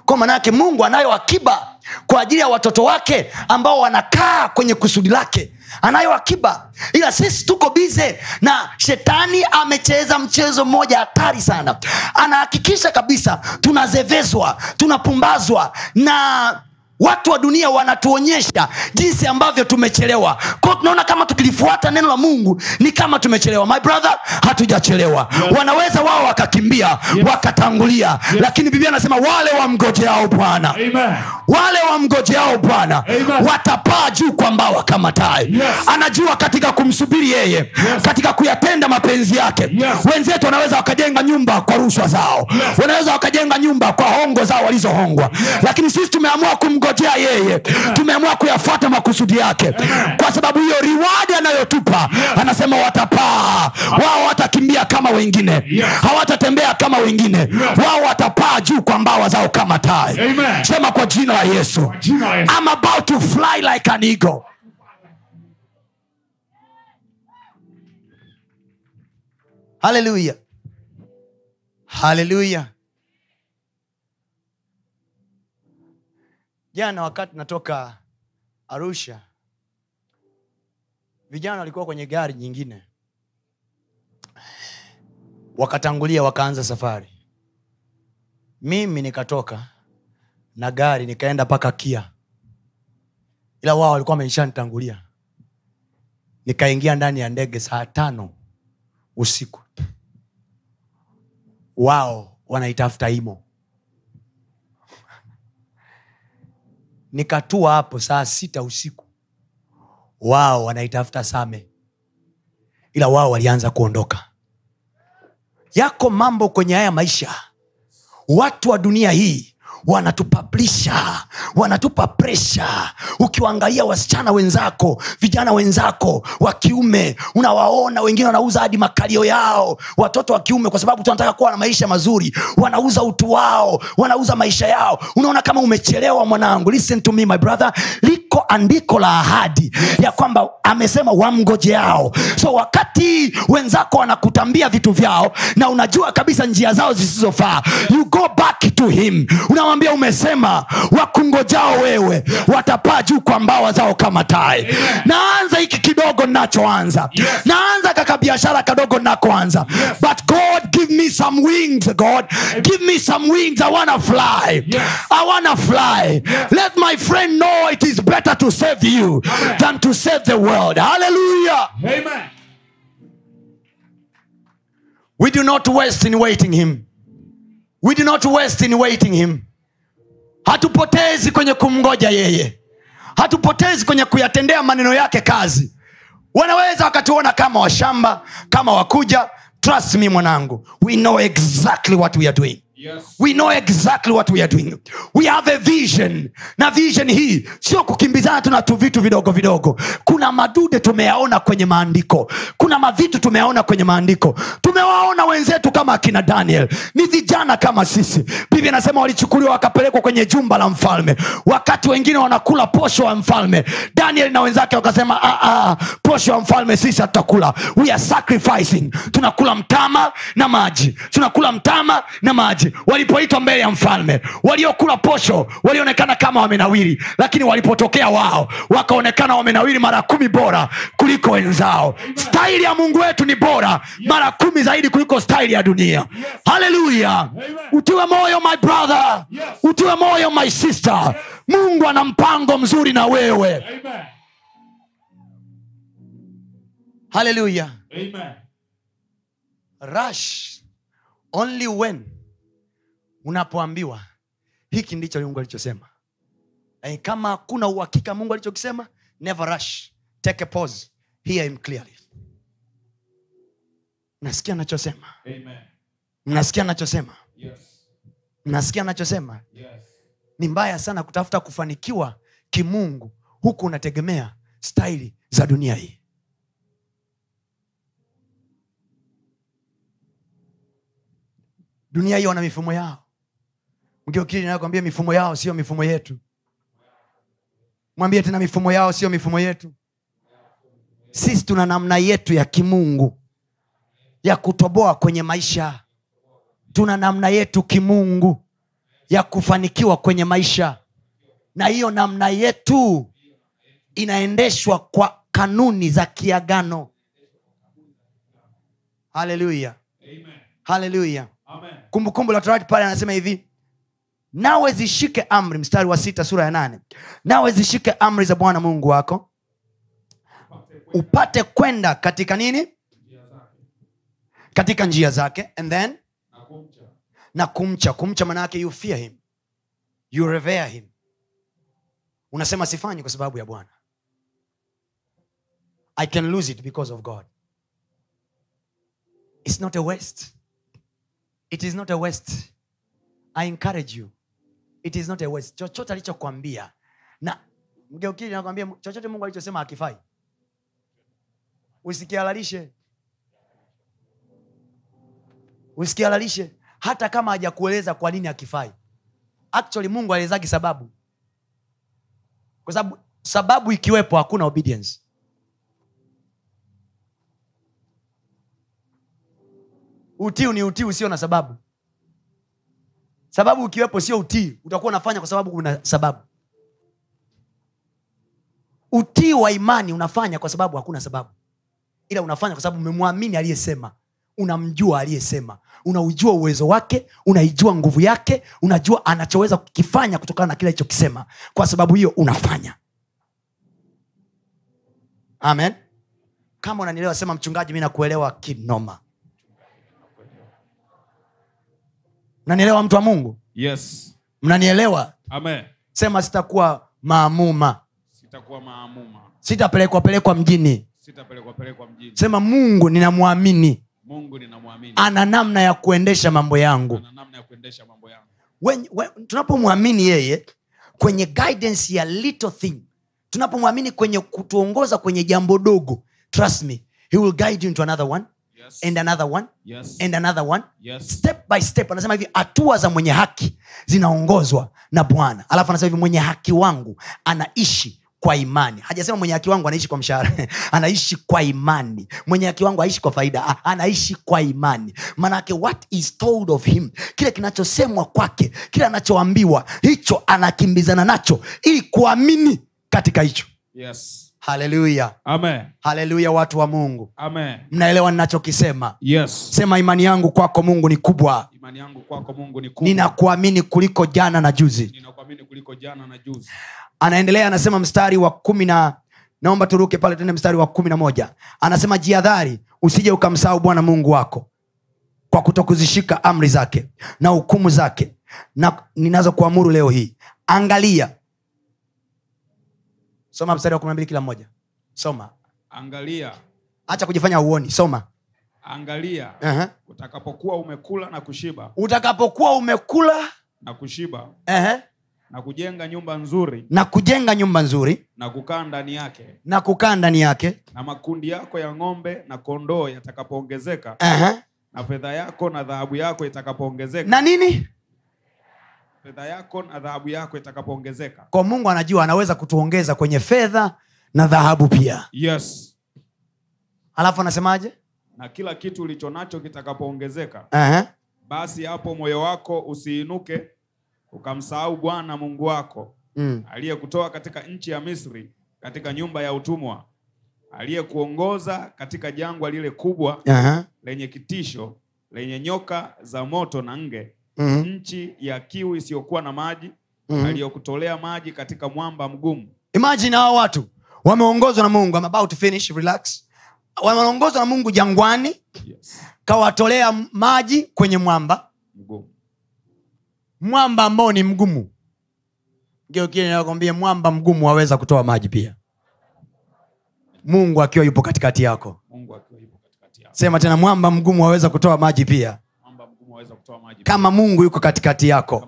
Kwa maanaake mungu anayo akiba kwa ajili ya watoto wake ambao wanakaa kwenye kusudi lake. Anayo akiba. Ila sisi tuko bize na shetani amecheza mchezo mmoja hatari sana. Anahakikisha kabisa tunazevezwa tunapumbazwa na watu wa dunia wanatuonyesha jinsi ambavyo tumechelewa. Kwao tunaona kama tukilifuata neno la mungu ni kama tumechelewa. My brother hatujachelewa. Wanaweza wao wakakimbia wakatangulia lakini biblia anasema wale wamgojeao bwana wale wamgojeao bwana watapaa juu kwa mbawa kama tai Yes. anajua katika kumsubiri yeye katika kuyatenda mapenzi yake. Yes. wenzetu wanaweza wakajenga nyumba kwa rushwa zao. Yes. wanaweza wakajenga nyumba kwa hongo zao walizohongwa lakini sisi tumeamua kumgojea yeye. Tumeamua kuyafuata makusudi yake. Kwa sababu hiyo riwadi anayotupa anasema watapaa. Wao watakimbia kama wengine. Hawatatembea kama wengine. Wao watapaa juu kwa mbawa zao kama tai. Sema kwa jina la yesu. Jina la Yesu. I'm about to fly like an eagle. Hallelujah. Hallelujah. Jana wakati natoka Arusha, vijana walikuwa kwenye gari nyingine, wakatangulia wakaanza safari. Mimi nikatoka na gari nikaenda mpaka kia. Ila wao walikuwa wameishanitangulia nikaingia ndani ya ndege saa tano usiku. Wao wanaitafuta imo nikatua hapo saa sita usiku. Wao wanaitafuta same. Ila wao walianza kuondoka. Yako mambo kwenye haya maisha. Watu wa dunia hii wanatupablisha wanatupa presha ukiwaangalia wasichana wenzako vijana wenzako wa kiume unawaona wengine wanauza hadi makalio yao. Watoto wa kiume kwa sababu tunataka kuwa na maisha mazuri wanauza utu wao wanauza maisha yao. Unaona kama umechelewa mwanangu. Listen to me my brother. Liko andiko la ahadi ya kwamba amesema wamngojeao. So wakati wenzako wanakutambia vitu vyao na unajua kabisa njia zao zisizofaa you go back to him unamwambia umesema wakungojao wewe watapaa juu kwa mbawa zao kama tai. Naanza hiki kidogo nachoanza Yes. naanza kaka biashara kadogo nakoanza but god give me some wings god. Give me some wings. I wanna fly. Yes. i wanna fly. Let my friend know it is better to save you Amen. than to save the world. Hallelujah. Amen. we do not waste in waiting him. We do not waste in waiting him hatupotezi kwenye kumngoja yeye. Hatupotezi kwenye kuyatendea maneno yake kazi. Wanaweza wakatuona kama washamba kama wakuja. Trust me mwanangu. We know exactly what we are doing Yes. we know exactly what we are doing. We have a vision. Na vision hii sio kukimbizana tu tu vitu vidogo vidogo. Kuna madude tumeyaona kwenye maandiko. Kuna mavitu tumeyaona kwenye maandiko. Tumewaona wenzetu kama akina daniel. Ni vijana kama sisi. Bibi anasema walichukuliwa wakapelekwa kwenye jumba la mfalme. Wakati wengine wanakula posho wa mfalme. Daniel na wenzake wakasema "Ah, ah, posho wa mfalme sisi hatutakula. We are sacrificing. Tunakula mtama na maji. Tunakula mtama na maji walipoitwa mbele ya mfalme waliokula posho walionekana kama wamenawiri lakini walipotokea wao wakaonekana wamenawiri mara kumi bora kuliko wenzao. Staili ya mungu wetu ni bora mara kumi zaidi kuliko staili ya dunia. Haleluya! Utiwe moyo my brother. Utiwe moyo my sister. Mungu ana mpango mzuri na wewe. Haleluya! Rush. Only when unapoambiwa hiki ndicho mungu alichosema. E, kama hakuna uhakika mungu alichokisema never rush. Take a pause. Hear him clearly. Mnasikia anachosema? Mnasikia anachosema? Yes. mnasikia anachosema? Yes. ni mbaya sana kutafuta kufanikiwa kimungu huku unategemea staili za dunia hii. Dunia hii wana mifumo yao mgeukili nakwambia mifumo yao sio mifumo yetu. Mwambie tena mifumo yao sio mifumo yetu. Sisi tuna namna yetu ya kimungu ya kutoboa kwenye maisha. Tuna namna yetu kimungu ya kufanikiwa kwenye maisha. Na hiyo namna yetu inaendeshwa kwa kanuni za kiagano. Haleluya haleluya kumbukumbu la torati pale anasema hivi nawe zishike amri mstari wa sita sura ya nane. Nawe zishike amri za bwana mungu wako. Upate kwenda katika nini? Katika njia zake. And then? Na kumcha. kumcha kumcha you fear him. You revere him. Unasema sifanyi kwa sababu ya bwana. I can lose it because of god. It's not a waste. It is not a waste. I encourage you it is not a waste chochote alichokwambia. Na mgeukili nakwambia chochote mungu alichosema akifai usikihalalishe. Usikihalalishe. Hata kama hajakueleza kwa nini akifai actually mungu aelezagi sababu. Kwa sababu sababu ikiwepo hakuna obedience. Utiu ni utiu usio na sababu sababu ukiwepo sio utii utakuwa unafanya kwa sababu una sababu. Utii wa imani unafanya kwa sababu hakuna sababu. Ila unafanya kwa sababu umemwamini aliyesema unamjua aliyesema unaujua uwezo wake unaijua nguvu yake unajua anachoweza kukifanya kutokana na kile alichokisema. Kwa sababu hiyo unafanya. Amen. Kama unanielewa sema mchungaji mi nakuelewa kinoma mnanielewa mtu wa mungu? Yes. mnanielewa? Sema sitakuwa maamuma. Sitakuwa maamuma. sitapelekwa pelekwa mjini. Sitapelekwa mjini. sema mungu ninamwamini. Mungu ana namna ya kuendesha mambo yangu. Ya yangu. Tunapomwamini yeye kwenye guidance ya little thing tunapomwamini kwenye kutuongoza kwenye jambo dogo trust me he will guide you into another one Yes. and another one. Yes. and another one. Yes. step by step anasema hivi hatua za mwenye haki zinaongozwa na bwana. Alafu anasema hivi mwenye haki wangu anaishi kwa imani. Hajasema mwenye haki wangu anaishi kwa mshahara. Anaishi kwa imani. Mwenye haki wangu aishi kwa faida. Ah, anaishi kwa imani. Manake what is told of him? Kile kinachosemwa kwake kile anachoambiwa hicho anakimbizana nacho ili kuamini katika hicho. Yes. Haleluya haleluya watu wa mungu Amen. mnaelewa ninachokisema Yes. sema imani yangu kwako mungu ni kubwa Imani yangu kwako Mungu ni kubwa. ninakuamini kuliko jana na juzi jana na juzi. anaendelea anasema mstari wa kumi na naomba turuke pale tuende mstari wa kumi na moja anasema jiadhari usije ukamsahau bwana mungu wako kwa kutokuzishika amri zake na hukumu zake na ninazokuamuru leo hii angalia soma mstari wa kumi na mbili kila mmoja. Soma. Angalia, hacha kujifanya uoni soma. Angalia. Uh-huh. utakapokuwa umekula na kushiba. Utakapokuwa umekula na kushiba. Uh-huh. na kujenga nyumba nzuri. Na kujenga nyumba nzuri. Na kukaa ndani yake. Na kukaa ndani yake. Na makundi yako ya ng'ombe na kondoo yatakapoongezeka. Uh-huh. na fedha yako na dhahabu yako itakapoongezeka. Na nini fedha yako na dhahabu yako itakapoongezeka kwa mungu anajua anaweza kutuongeza kwenye fedha na dhahabu pia yes alafu anasemaje na kila kitu ulicho nacho kitakapoongezeka uh-huh. basi hapo moyo wako usiinuke ukamsahau bwana mungu wako mm. aliyekutoa katika nchi ya misri katika nyumba ya utumwa aliyekuongoza katika jangwa lile kubwa uh-huh. lenye kitisho lenye nyoka za moto na nge mm. nchi ya kiu isiyokuwa na maji mm. aliyokutolea maji katika mwamba mgumu. Imagine hao watu wameongozwa na mungu I'm about to finish relax. Wameongozwa na mungu jangwani yes. kawatolea maji kwenye mwamba. Mgumu. Mwamba ambao ni mgumu. Nakwambia mwamba mgumu waweza kutoa maji pia. Mungu akiwa yupo katikati yako. Mungu akiwa yupo katikati yako. Sema tena mwamba mgumu waweza kutoa maji pia mwamba mgumu aweza kutoa maji kama mungu yuko katikati yako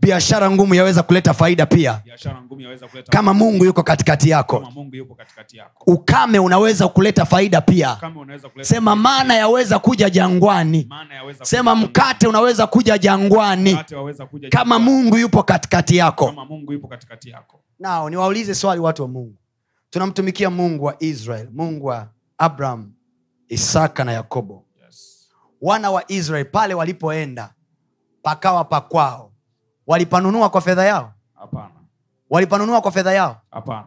biashara ngumu yaweza kuleta faida pia. Kuleta kama mungu yuko katikati yako katikati ukame unaweza kuleta faida pia. Kuleta sema mana yaweza kuja jangwani. Yaweza sema mkate unaweza kuja jangwani. Kuja kama mungu yupo katikati yako. Katikati yako. Nao niwaulize swali watu wa mungu. Tunamtumikia mungu wa israel mungu wa abraham isaka na yakobo. Wana wa israel pale walipoenda pakawa pakwao walipanunua kwa fedha yao? Hapana. Walipanunua kwa fedha yao? Hapana.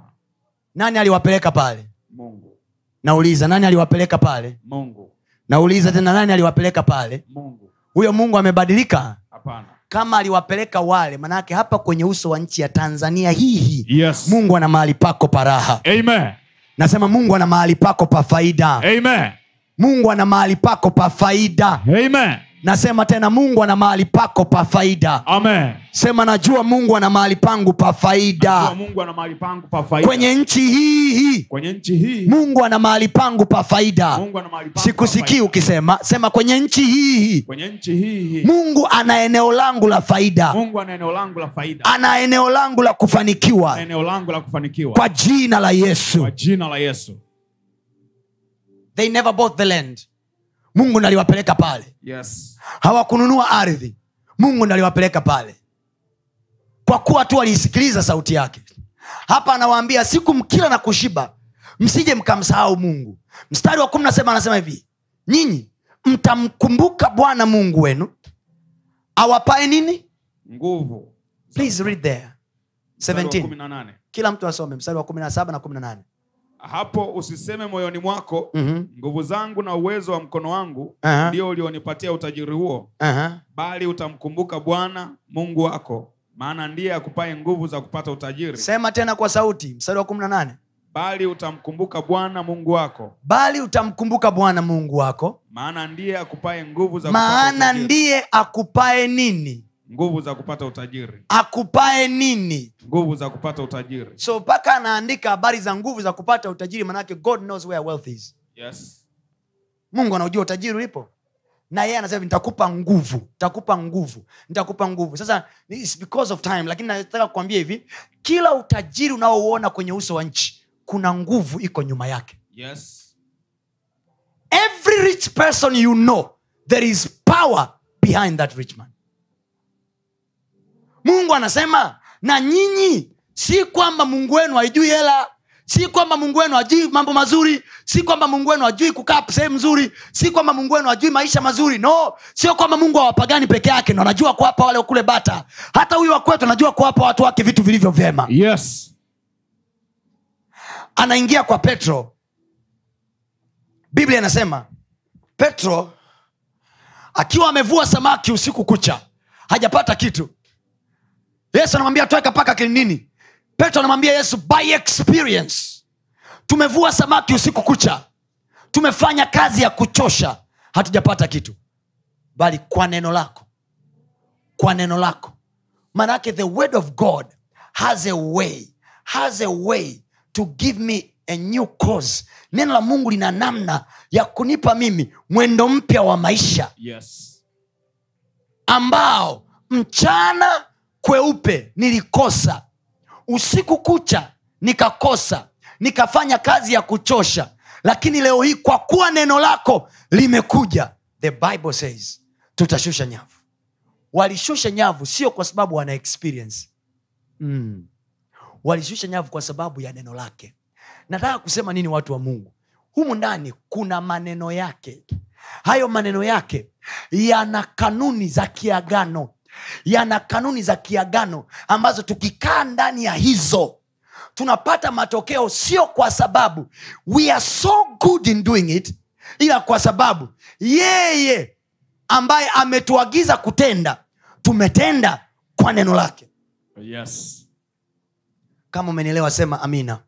Nani aliwapeleka pale? Mungu. Nauliza nani aliwapeleka pale? Mungu. Nauliza tena nani aliwapeleka pale? Mungu. Huyo mungu amebadilika? Hapana. Kama aliwapeleka wale manake hapa kwenye uso wa nchi ya tanzania hii yes. mungu ana mahali pako paraha amen. Nasema mungu ana mahali pako pa faida. Amen mungu ana mahali pako pa faida. Amen. Nasema tena mungu ana mahali pako pa faida. Amen. Sema najua mungu ana mahali pangu pa faida. Kwenye nchi hii hii. Kwenye nchi hii. Mungu ana mahali pangu pa faida. Sikusikii ukisema. Sema kwenye nchi hii hii. Mungu ana eneo langu la faida. Ana eneo langu la kufanikiwa. Kwa jina la yesu. Kwa jina la yesu they never bought the land. Mungu naliwapeleka pale. Yes. Hawakununua ardhi. Mungu naliwapeleka pale. Kwa kuwa tu waliisikiliza sauti yake. Hapa anawaambia siku mkila na kushiba msije mkamsahau mungu. Mstari wa kumi nasema anasema hivi nyinyi mtamkumbuka bwana mungu wenu awapae nini? Nguvu. Please read there. 17 kumi na nane. kila mtu asome mstari wa 17 na 18 hapo usiseme moyoni mwako Mhm. nguvu zangu na uwezo wa mkono wangu Aha. ndio ulionipatia utajiri huo. Aha. bali utamkumbuka bwana mungu wako maana ndiye akupaye nguvu za kupata utajiri. Sema tena kwa sauti mstari wa 18 bali utamkumbuka bwana mungu wako. Bali utamkumbuka bwana mungu wako. Maana ndiye akupaye nguvu za maana ndiye akupae nini nguvu za kupata utajiri. Akupae nini? Nguvu za kupata utajiri. So mpaka anaandika habari za nguvu za kupata utajiri manake god knows where wealth is. Yes. Mungu anaujua utajiri ulipo. Na yeye anasema nitakupa nguvu nitakupa nguvu nitakupa nguvu. Sasa it's because of time lakini nataka kukwambia hivi kila utajiri unaouona kwenye uso wa nchi kuna nguvu iko nyuma yake. Yes. Every rich person you know there is power behind that rich man mungu anasema na nyinyi si kwamba mungu wenu haijui hela si kwamba mungu wenu hajui mambo mazuri si kwamba mungu wenu hajui kukaa sehemu nzuri si kwamba mungu wenu hajui maisha mazuri. No sio kwamba mungu awapagani peke yake ndo anajua kuwapa wale kule bata. Hata huyu wakwetu anajua kuwapa watu wake vitu vilivyo vyema. Yes. anaingia kwa petro. Biblia inasema petro akiwa amevua samaki usiku kucha hajapata kitu yesu anamwambia toeka paka kilinini petro anamwambia yesu by experience tumevua samaki usiku kucha. Tumefanya kazi ya kuchosha. Hatujapata kitu. Bali kwa neno lako. Kwa neno lako. Maanaake the word of god has a way has a way to give me a new cause. Neno la mungu lina namna ya kunipa mimi mwendo mpya wa maisha. Yes. ambao mchana kweupe nilikosa. Usiku kucha nikakosa nikafanya kazi ya kuchosha. Lakini leo hii kwa kuwa neno lako limekuja the bible says tutashusha nyavu. Walishusha nyavu sio kwa sababu wana experience. Mm. walishusha nyavu kwa sababu ya neno lake. Nataka kusema nini watu wa mungu? Humu ndani kuna maneno yake. Hayo maneno yake yana kanuni za kiagano yana kanuni za kiagano ambazo tukikaa ndani ya hizo tunapata matokeo sio kwa sababu we are so good in doing it ila kwa sababu yeye ambaye ametuagiza kutenda tumetenda kwa neno lake Yes. kama umenielewa sema amina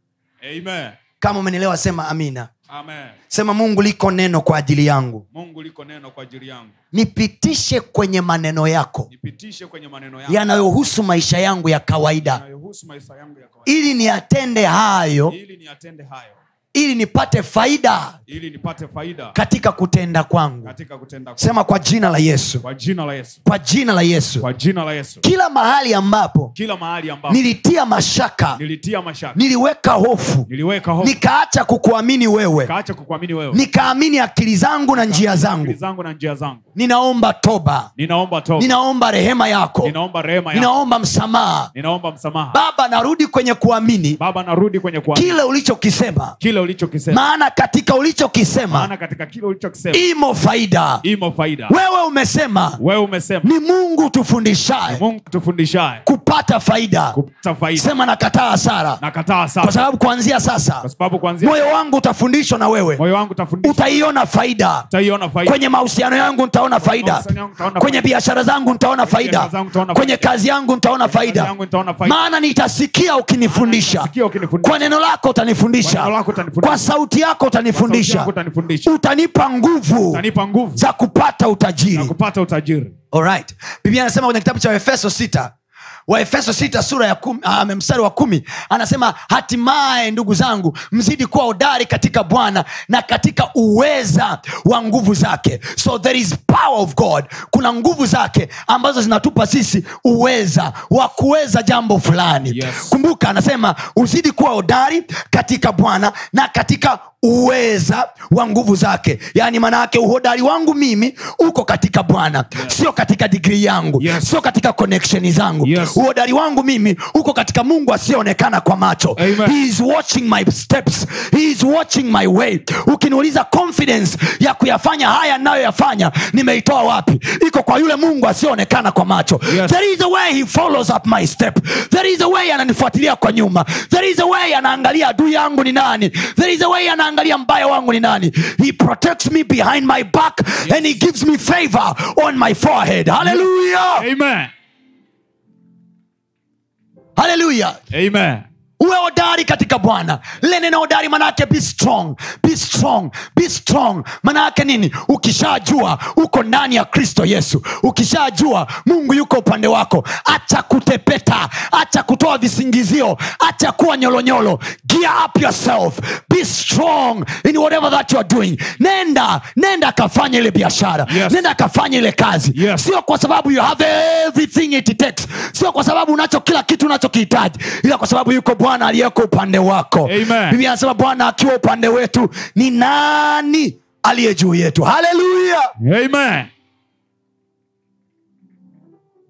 Amen. kama umenielewa sema amina Amen. sema mungu liko neno kwa ajili yangu Mungu liko neno kwa ajili yangu. nipitishe kwenye maneno yako Nipitishe kwenye maneno yako yanayohusu maisha yangu ya kawaida yangu ya kawaida. ili niyatende hayo Ili niyatende hayo. Ili nipate faida Ili nipate faida katika kutenda kwangu katika kutenda kwangu. sema kwa jina la yesu kwa jina la Yesu. kwa jina la yesu Kwa jina la Yesu. kila mahali ambapo Kila mahali ambapo nilitia mashaka nilitia mashaka, niliweka hofu niliweka hofu, nikaacha kukuamini wewe nikaacha kukuamini wewe. nikaamini akili zangu na njia Akili zangu zangu na njia zangu. ninaomba toba Ninaomba toba. ninaomba rehema yako Ninaomba rehema yako. ninaomba msamaha Ninaomba msamaha. baba narudi kwenye kuamini Baba, narudi kwenye kuamini kile ulichokisema kile ulichokisema, maana katika ulichokisema imo faida. Imo faida. wewe umesema Wewe umesema ni mungu tufundishaye tufundishaye kupata faida. kupata faida. sema nakataa hasara. Nakataa kwa sababu kuanzia kwa sasa sababu kuanzia moyo wangu utafundishwa na wewe. Moyo wangu utafundisha, utaiona faida. Utaiona faida. Kwenye mahusiano yangu nitaona faida. Kwenye biashara zangu nitaona faida. kwenye kazi yangu nitaona faida. maana nitasikia ukinifundisha. Kwa neno lako Kwa neno lako utanifundisha. Kwa sauti yako utanifundisha. Utanipa nguvu za kupata utajiri. biblia anasema kwenye kitabu cha efeso sita waefeso sita sura ya kumi, uh, mstari wa kumi anasema hatimaye ndugu zangu mzidi kuwa hodari katika bwana na katika uweza wa nguvu zake. So there is power of god. Kuna nguvu zake ambazo zinatupa sisi uweza wa kuweza jambo fulani. Yes. kumbuka anasema uzidi kuwa hodari katika bwana na katika uweza wa nguvu zake. Yaani maanaake uhodari wangu mimi uko katika bwana. Sio katika digrii yangu. Yes. sio katika connection zangu. Yes. uhodari wangu mimi uko katika mungu asiyeonekana kwa macho. Amen. He is watching my steps. He is watching my way. Ukiniuliza confidence ya kuyafanya haya nayoyafanya nimeitoa wapi? Iko kwa yule mungu asiyeonekana kwa macho. Yes. there is a way he follows up my step. There is a way ananifuatilia kwa nyuma. There is a way anaangalia adui yangu ni nani. There is a way anaangalia mbaya wangu ni nani? He protects me behind my back and he gives me favor on my forehead. Hallelujah. Amen. hallelujah. Amen. Uwe hodari katika bwana. Lile neno hodari manaake be strong. Be strong. Be strong. Manaake nini? Ukishajua uko ndani ya kristo yesu. Ukishajua mungu yuko upande wako. Acha kutepeta. Acha kutoa visingizio. Acha kuwa nyolonyolo. Gear up yourself. Be strong in whatever that you are doing. Nenda nenda akafanya ile biashara. Yes. nenda akafanya ile kazi. Yes. sio kwa sababu you have everything it takes. Sio kwa sababu unacho kila kitu unachokihitaji ila kwa sababu yuko bwana aliyeko upande wako. Biblia anasema bwana akiwa upande wetu ni nani aliye juu yetu? Haleluya!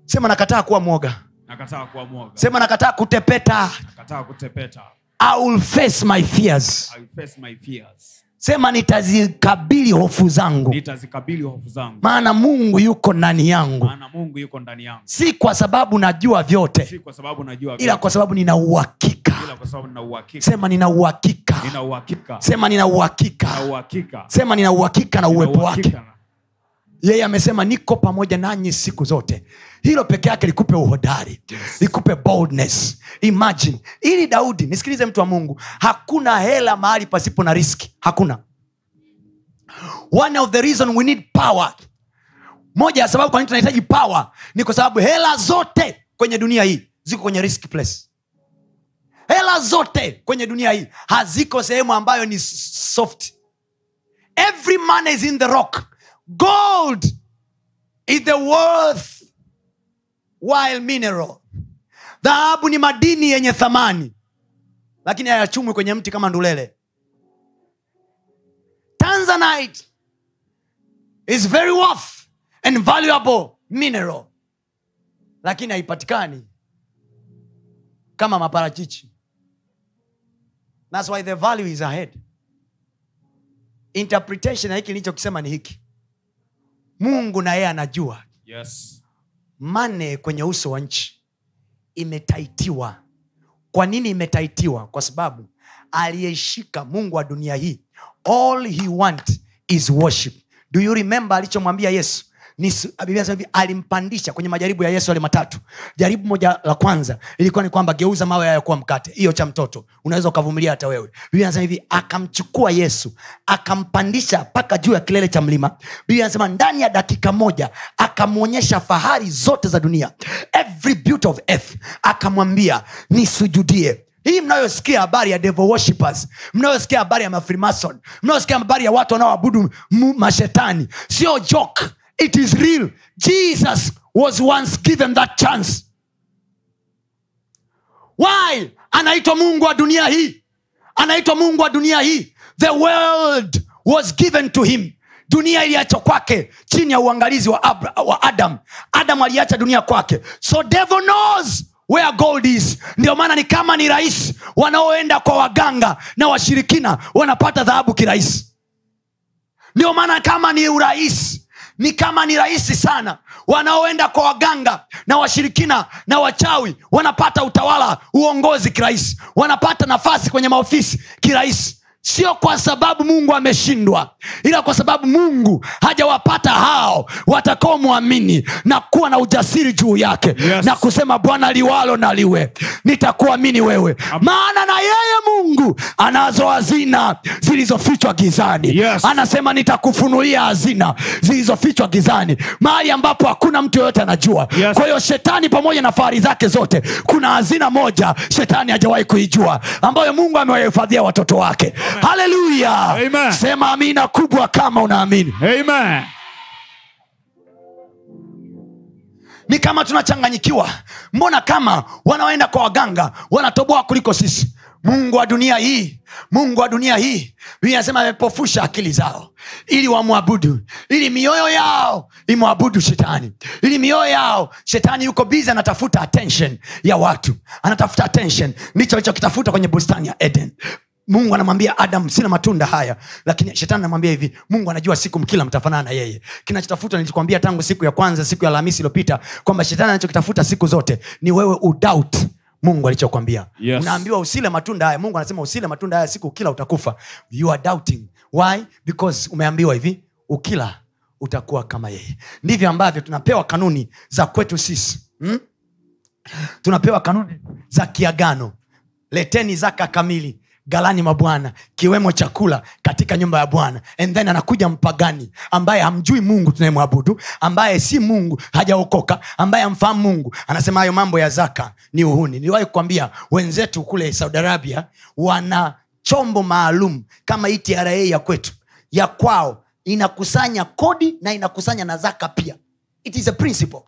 Sema nakataa kuwa mwoga. Nakataa kuwa mwoga. Sema nakataa kutepeta. Nakataa kutepeta. I will face my fears. I will face my fears sema nitazikabili hofu zangu. Nitazikabili hofu zangu. Maana mungu yuko ndani yangu. Maana mungu yuko ndani yangu. Si kwa sababu najua vyote si kwa sababu najua ila kwa sababu nina uhakika. Ila kwa sababu nina uhakika. Sema nina uhakika. Sema nina uhakika. Sema nina uhakika na uwepo wake. yeye amesema niko pamoja nanyi siku zote hilo peke yake likupe uhodari Yes. likupe boldness. Imagine. Ili daudi nisikilize mtu wa mungu hakuna hela mahali pasipo na riski. Hakuna. One of the reason we need power. Moja ya sababu kwanini tunahitaji power ni kwa sababu hela zote kwenye dunia hii ziko kwenye risk place. Hela zote kwenye dunia hii haziko sehemu ambayo ni soft. Every man is in the rock. Gold is the worth while mineral. Dhahabu ni madini yenye thamani lakini hayachumwi kwenye mti kama ndulele. Tanzanite is very worth and valuable mineral lakini haipatikani kama maparachichi. Thats why the value is ahead. Interpretation ya hiki nilichokisema ni hiki. Mungu na yeye anajua. Yes mane kwenye uso wa nchi. Imetaitiwa. Kwa nini imetaitiwa? Kwa sababu aliyeshika mungu wa dunia hii all he want is worship. Do you remember alichomwambia yesu Alimpandisha kwenye majaribu ya yesu yale matatu. Jaribu moja la kwanza ilikuwa ni kwamba geuza mawe hayo kuwa mkate hiyo cha mtoto. Unaweza ukavumilia hata wewe. Biblia inasema hivi akamchukua yesu akampandisha mpaka juu ya kilele cha mlima. Biblia inasema ndani ya dakika moja akamwonyesha fahari zote za dunia. Every beauty of earth. Akamwambia nisujudie. Hii mnayosikia habari ya devil worshippers mnayosikia habari ya mafrimason mnayosikia habari ya watu wanaoabudu mashetani sio joke it is real. Jesus was once given that chance. Why? Anaitwa mungu wa dunia hii. Anaitwa mungu wa dunia hii. The world was given to him. Dunia iliachwa kwake chini ya uangalizi wa, Abra, wa adam. Adam aliacha dunia kwake. So devil knows where gold is. Ndio maana ni kama ni rahisi wanaoenda kwa waganga na washirikina wanapata dhahabu kirahisi. Ndio maana kama ni urahisi ni kama ni rahisi sana. Wanaoenda kwa waganga na washirikina na wachawi wanapata utawala uongozi kirahisi. Wanapata nafasi kwenye maofisi kirahisi sio kwa sababu mungu ameshindwa ila kwa sababu mungu hajawapata hao watakaomwamini na kuwa na ujasiri juu yake Yes. na kusema bwana liwalo na liwe nitakuamini wewe maana na yeye mungu anazo hazina zilizofichwa gizani Yes. anasema nitakufunulia hazina zilizofichwa gizani mahali ambapo hakuna mtu yoyote anajua Yes. kwa hiyo shetani pamoja na fahari zake zote kuna hazina moja shetani hajawahi kuijua ambayo mungu amewahifadhia watoto wake haleluya sema amina kubwa kama unaamini. Amen. Ni kama tunachanganyikiwa. Mbona kama wanaoenda kwa waganga wanatoboa kuliko sisi? Mungu wa dunia hii mungu wa dunia hii Biblia amepofusha akili zao ili wamwabudu ili mioyo yao imwabudu shetani ili mioyo yao shetani yuko bizi anatafuta attention ya watu anatafuta attention. Ndicho alichokitafuta kwenye bustani ya eden mungu anamwambia adam sina matunda haya. Lakini shetani anamwambia hivi mungu anajua siku mkila mtafanana na yeye. Kinachotafuta nilikwambia tangu siku ya kwanza siku ya alhamisi iliyopita kwamba shetani anachokitafuta siku zote ni wewe udoubt mungu alichokwambia. Yes. unaambiwa usile matunda haya. Mungu anasema usile matunda haya siku ukila utakufa. You are doubting. Why? Because umeambiwa hivi ukila utakuwa kama yeye. Ndivyo ambavyo tunapewa kanuni za kwetu sisi. Hmm? tunapewa kanuni za kiagano. Leteni zaka kamili galani mwa bwana kiwemo chakula katika nyumba ya bwana. And then anakuja mpagani ambaye hamjui mungu tunayemwabudu ambaye si mungu hajaokoka ambaye amfahamu mungu. Anasema hayo mambo ya zaka ni uhuni. Niliwahi kukwambia wenzetu kule saudi arabia wana chombo maalum kama hii tra ya kwetu. Ya kwao inakusanya kodi na inakusanya na zaka pia. It is a principle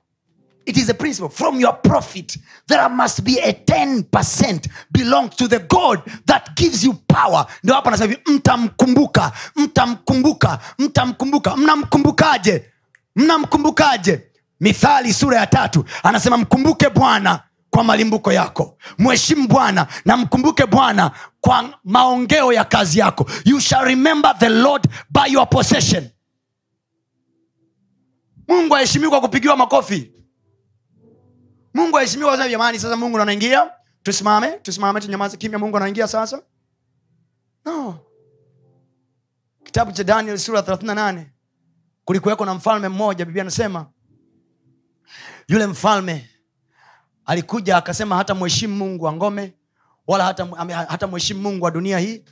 it is a principle. From your profit there must be a 10% belong to the god that gives you power. Ndio hapo anasema hivi mtamkumbuka mtamkumbuka mtamkumbuka. Mnamkumbukaje? Mnamkumbukaje? Mithali sura ya tatu anasema mkumbuke bwana kwa malimbuko yako. Mheshimu bwana na mkumbuke bwana kwa maongeo ya kazi yako. You shall remember the lord by your possession. Mungu aheshimiwi kwa kupigiwa makofi mungu aheshimiwa kwa jamani. Sasa mungu anaingia. Tusimame tusimame tunyamaze kimya. Mungu anaingia sasa. No. Kitabu cha daniel sura 38 kulikuweko na mfalme mmoja biblia anasema yule mfalme alikuja akasema hata mheshimu mungu wa ngome wala hata, hata mungu wa dunia hii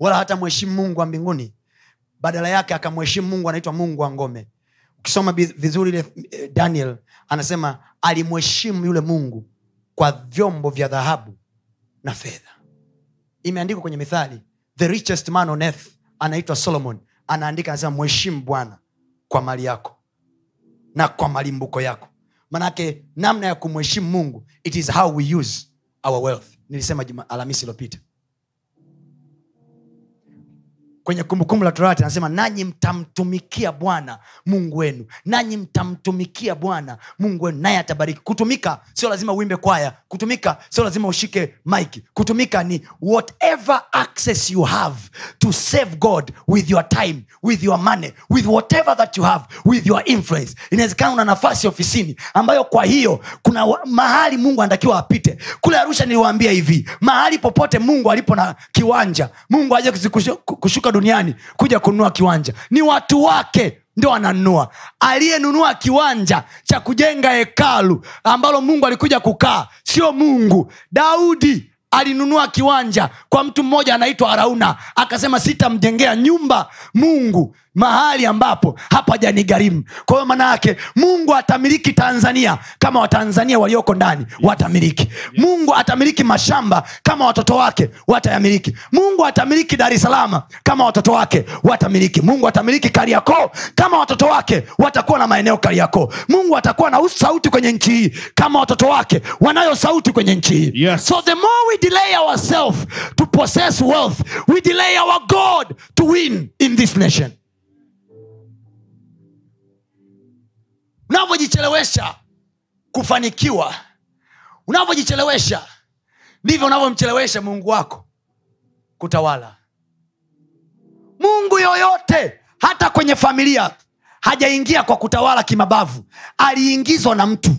wala hata mheshimu mungu wa mbinguni. Badala yake akamheshimu mungu anaitwa mungu wa ngome ukisoma vizuri ile eh, daniel anasema alimheshimu yule mungu kwa vyombo vya dhahabu na fedha. Imeandikwa kwenye mithali the richest man on earth anaitwa solomon. Anaandika anasema mheshimu bwana kwa mali yako na kwa malimbuko yako. Manake namna ya kumheshimu mungu it is how we use our wealth. Nilisema juma- iliyopita kwenye kumbukumbu la torati anasema nanyi mtamtumikia bwana mungu wenu. Nanyi mtamtumikia bwana mungu wenu. Naye atabariki. Kutumika sio lazima uimbe kwaya. Kutumika sio lazima ushike mike kutumika ni whatever access you have to save god with your time with your money with whatever that you have with your influence. Inawezekana una nafasi ofisini ambayo kwa hiyo kuna mahali mungu anatakiwa apite. Kule arusha niliwaambia hivi mahali popote mungu alipo na kiwanja mungu aje kushuka duniani kuja kununua kiwanja. Ni watu wake ndio ananunua aliyenunua kiwanja cha kujenga hekalu ambalo mungu alikuja kukaa sio mungu. Daudi alinunua kiwanja kwa mtu mmoja anaitwa arauna. Akasema sitamjengea nyumba mungu mahali ambapo hapajanigharimu. Kwa hiyo maana yake mungu atamiliki tanzania kama watanzania walioko ndani watamiliki mungu atamiliki mashamba kama watoto wake watayamiliki. Mungu atamiliki dar es salama kama watoto wake watamiliki mungu atamiliki kariakoo kama watoto wake watakuwa na maeneo kariakoo. Mungu atakuwa na sauti kwenye nchi hii kama watoto wake wanayo sauti kwenye nchi hii. Yes. so the more we delay ourselves to possess wealth we delay our god to win in this nation unavyojichelewesha kufanikiwa unavyojichelewesha ndivyo unavyomchelewesha mungu wako kutawala. Mungu yoyote hata kwenye familia hajaingia kwa kutawala kimabavu. Aliingizwa na mtu.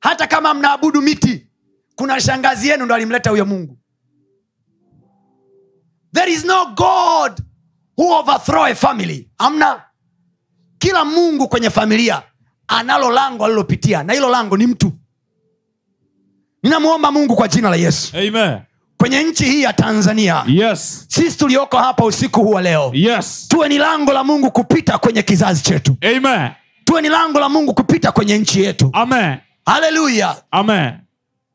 Hata kama mnaabudu miti kuna shangazi yenu ndo alimleta huyo mungu. There is no god who overthrow a family. Amna kila mungu kwenye familia analo lango alilopitia na hilo lango ni mtu. Ninamwomba mungu kwa jina la yesu. Amen. kwenye nchi hii ya tanzania Yes. sisi tulioko hapa usiku huwa leo Yes. tuwe ni lango la mungu kupita kwenye kizazi chetu. Amen. tuwe ni lango la mungu kupita kwenye nchi yetu. Haleluya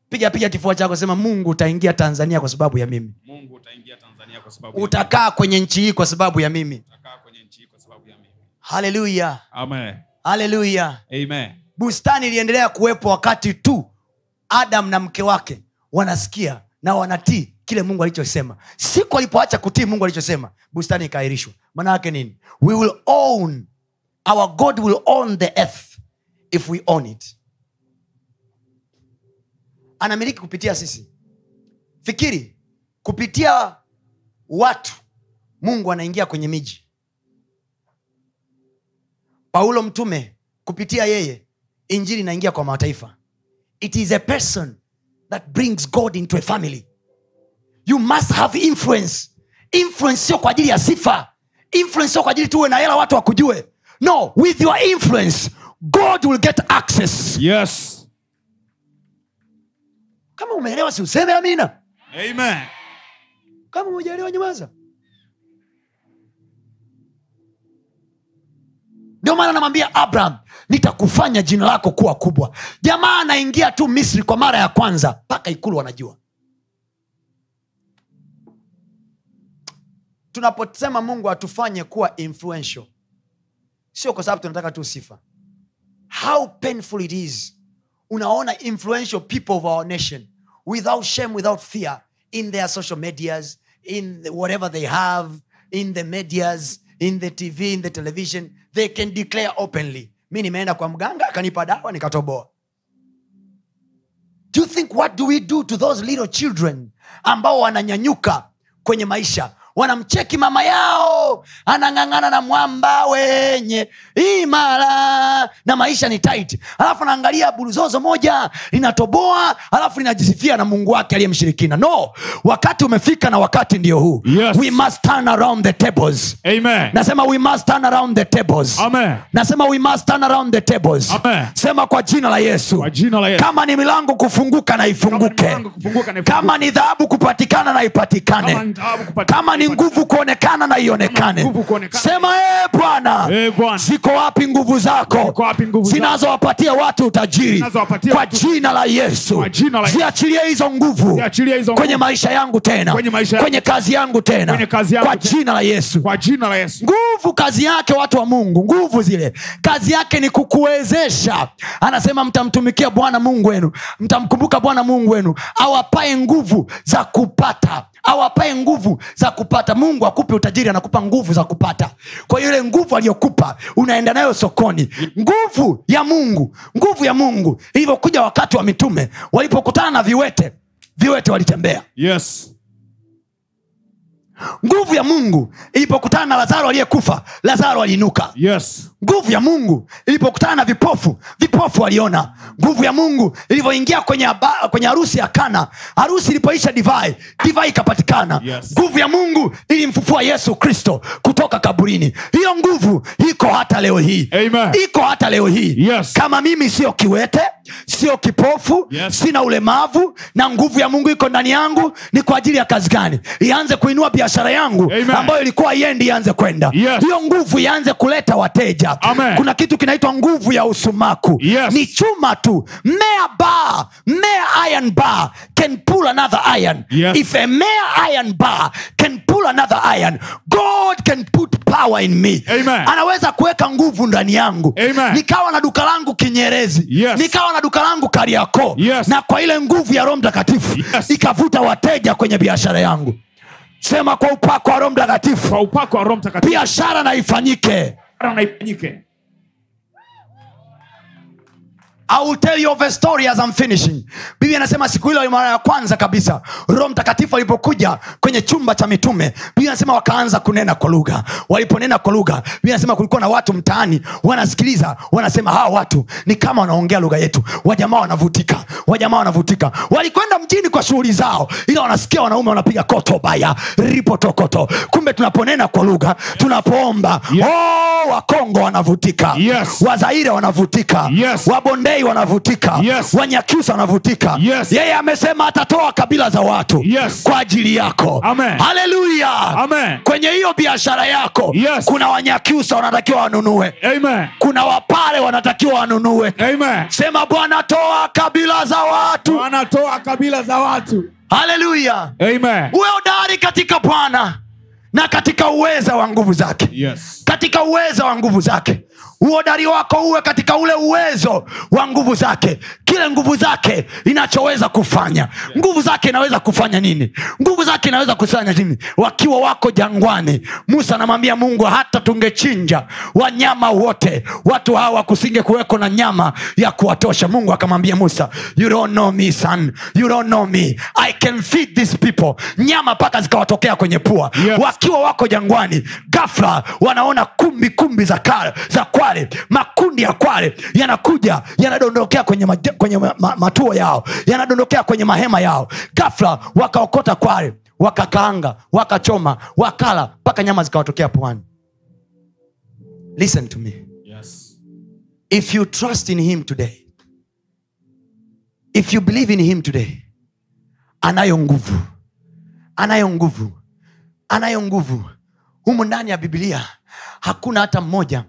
piga piga kifua chako sema mungu utaingia tanzania kwa sababu ya mimi. Mungu utaingia tanzania kwa sababu ya utakaa kwenye nchi hii kwa sababu ya mimi utakaa kwenye nchi hii kwa sababu ya mimi haleluya haleluya bustani iliendelea kuwepo wakati tu adam na mke wake wanasikia na wanatii kile mungu alichosema. Siku alipoacha kutii mungu alichosema bustani ikaahirishwa. Manayake nini? We will own our god will own the earth if we own it. Anamiliki kupitia sisi. Fikiri kupitia watu mungu anaingia kwenye miji paulo mtume kupitia yeye injili inaingia kwa mataifa. It is a person that brings god into a family. You must have influence. Influence sio kwa ajili ya sifa. Influence sio kwa ajili tuwe na hela watu wakujue. No with your influence god will get access. Yes. kama umeelewa si useme amina. Amen. kama umejaelewa nyamaza ndio maana anamwambia abraham nitakufanya jina lako kuwa kubwa. Jamaa anaingia tu misri kwa mara ya kwanza mpaka ikulu wanajua. Tunaposema mungu atufanye kuwa influential sio kwa sababu tunataka tu sifa. How painful it is. Unaona influential people of our nation without shame without fear in their social medias in whatever they have in the medias in the tv in the television they can declare openly. Mi nimeenda kwa mganga akanipa dawa nikatoboa. Do you think what do we do to those little children ambao wananyanyuka kwenye maisha wanamcheki mama yao anang'ang'ana na mwamba wenye imara na maisha ni tight. Alafu anaangalia buruzozo moja linatoboa alafu linajisifia na mungu wake aliyemshirikina no wakati umefika na wakati ndio huu. Yes. we must turn around the tables. Amen. nasema we must turn around the tables. Amen. nasema we must turn around the tables. Amen. sema kwa jina la yesu. Kwa jina la Yesu. kama ni milango kufunguka na ifunguke. Kama ni dhahabu kupatikana na ipatikane. Kama ni nguvu kuonekana na ionekane. Sema ee bwana Eh, ziko wapi nguvu zako? zinazowapatia watu utajiri. Kwa jina la yesu. Ziachilie hizo nguvu kwenye maisha yangu tena. Kwenye kazi yangu tena. Kwa jina la yesu. Nguvu kazi yake watu wa mungu. Nguvu zile. Kazi yake ni kukuwezesha. Anasema mtamtumikia bwana mungu wenu. Mtamkumbuka bwana mungu wenu. Awapae nguvu za kupata awapae nguvu za kupata. Mungu akupe utajiri anakupa nguvu za kupata. Kwa hiyo ile nguvu aliyokupa unaenda nayo sokoni. Nguvu ya mungu nguvu ya mungu. Ilivyokuja wakati wa mitume walipokutana na viwete viwete walitembea. Yes nguvu ya mungu ilipokutana na lazaro aliyekufa lazaro aliinuka yes nguvu ya mungu ilipokutana na vipofu vipofu waliona nguvu ya mungu ilivyoingia kwenye, kwenye harusi ya kana harusi ilipoisha divai divai ikapatikana Yes. nguvu ya mungu ilimfufua yesu kristo kutoka kaburini hiyo nguvu iko hata leo hii Amen. iko hata leo hii Yes. kama mimi siyo kiwete sio kipofu Yes. sina ulemavu na nguvu ya mungu iko ndani yangu ni kwa ajili ya kazi gani ianze kuinua biashara yangu Amen. ambayo ilikuwa iendi ianze kwenda Yes. hiyo nguvu ianze kuleta wateja Amen. kuna kitu kinaitwa nguvu ya usumaku Yes. ni chuma tu mea bar mea iron bar can pull another iron Yes. if a mea iron bar can pull another iron god can put power in me Amen. anaweza kuweka nguvu ndani yangu Amen. nikawa na duka langu kinyerezi Yes. nikawa na duka langu kariako Yes. na kwa ile nguvu ya roho mtakatifu Yes. ikavuta wateja kwenye biashara yangu sema kwa upako wa roho mtakatifu. Biashara na ifanyike I will tell you of a story as I'm finishing biblia anasema siku hilo mara ya kwanza kabisa roho mtakatifu alipokuja kwenye chumba cha mitume biblia anasema wakaanza kunena kwa lugha waliponena kwa lugha biblia anasema kulikuwa na watu mtaani wanasikiliza wanasema hawa watu ni kama wanaongea lugha yetu wajamaa wanavutika wajamaa wanavutika walikwenda mjini kwa shughuli zao ila wanasikia wanaume wanapiga koto baya ripotokoto kumbe tunaponena kwa lugha tunapoomba Yes. oh, wakongo wanavutika Yes. wazaire wanavutika Yes. Wabondei wanavutika. Yes. wanyakyusa wanavutika. Yes. yeye amesema atatoa kabila za watu Yes. kwa ajili yako. Haleluya. Kwenye hiyo biashara yako Yes. kuna wanyakyusa wanatakiwa wanunue. Amen. Kuna wapare wanatakiwa wanunue. Amen. Sema bwana toa kabila za watu. Wanatoa kabila za watu. Haleluya. Uwe udari katika bwana na katika uweza wa nguvu zake. Yes. Katika uwezo wa nguvu zake uhodari wako uwe katika ule uwezo wa nguvu zake. Kile nguvu zake inachoweza kufanya. Nguvu zake inaweza kufanya nini? Nguvu zake inaweza kufanya nini? Wakiwa wako jangwani musa anamwambia mungu hata tungechinja wanyama wote. Watu hawa kusinge kuweko na nyama ya kuwatosha. Mungu akamwambia musa you don't know me son. You don't know me. I can feed these people. Nyama mpaka zikawatokea kwenye pua. Yes. wakiwa wako jangwani gafla wanaona kumbi kumbi za, kar, za kwale makundi ya kwale yanakuja yanadondokea kwenye, maje- kwenye ma, ma, matuo yao yanadondokea kwenye mahema yao. Gafla wakaokota kwale wakakaanga wakachoma wakala mpaka nyama zikawatokea puani. Listen to me. Yes. If you trust in him today if you believe in him today anayo nguvu anayo nguvu anayo nguvu. Humu ndani ya bibilia hakuna hata mmoja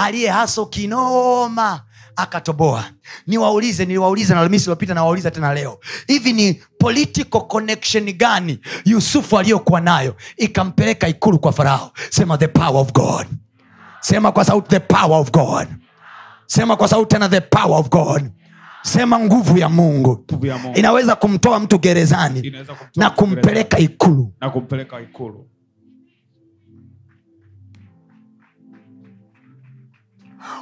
aliye haso kinoma akatoboa. Niwaulize niliwauliza na alhamisi iliopita nawauliza tena leo. Hivi ni political connection gani yusufu aliyokuwa nayo ikampeleka ikulu kwa farao? Sema the power of god. Sema kwa sauti the power of god. Sema kwa sauti tena the power of god. Sema nguvu ya mungu. Nguvu ya Mungu. inaweza kumtoa mtu gerezani kumtoa na kumpeleka ikulu. na kumpeleka ikulu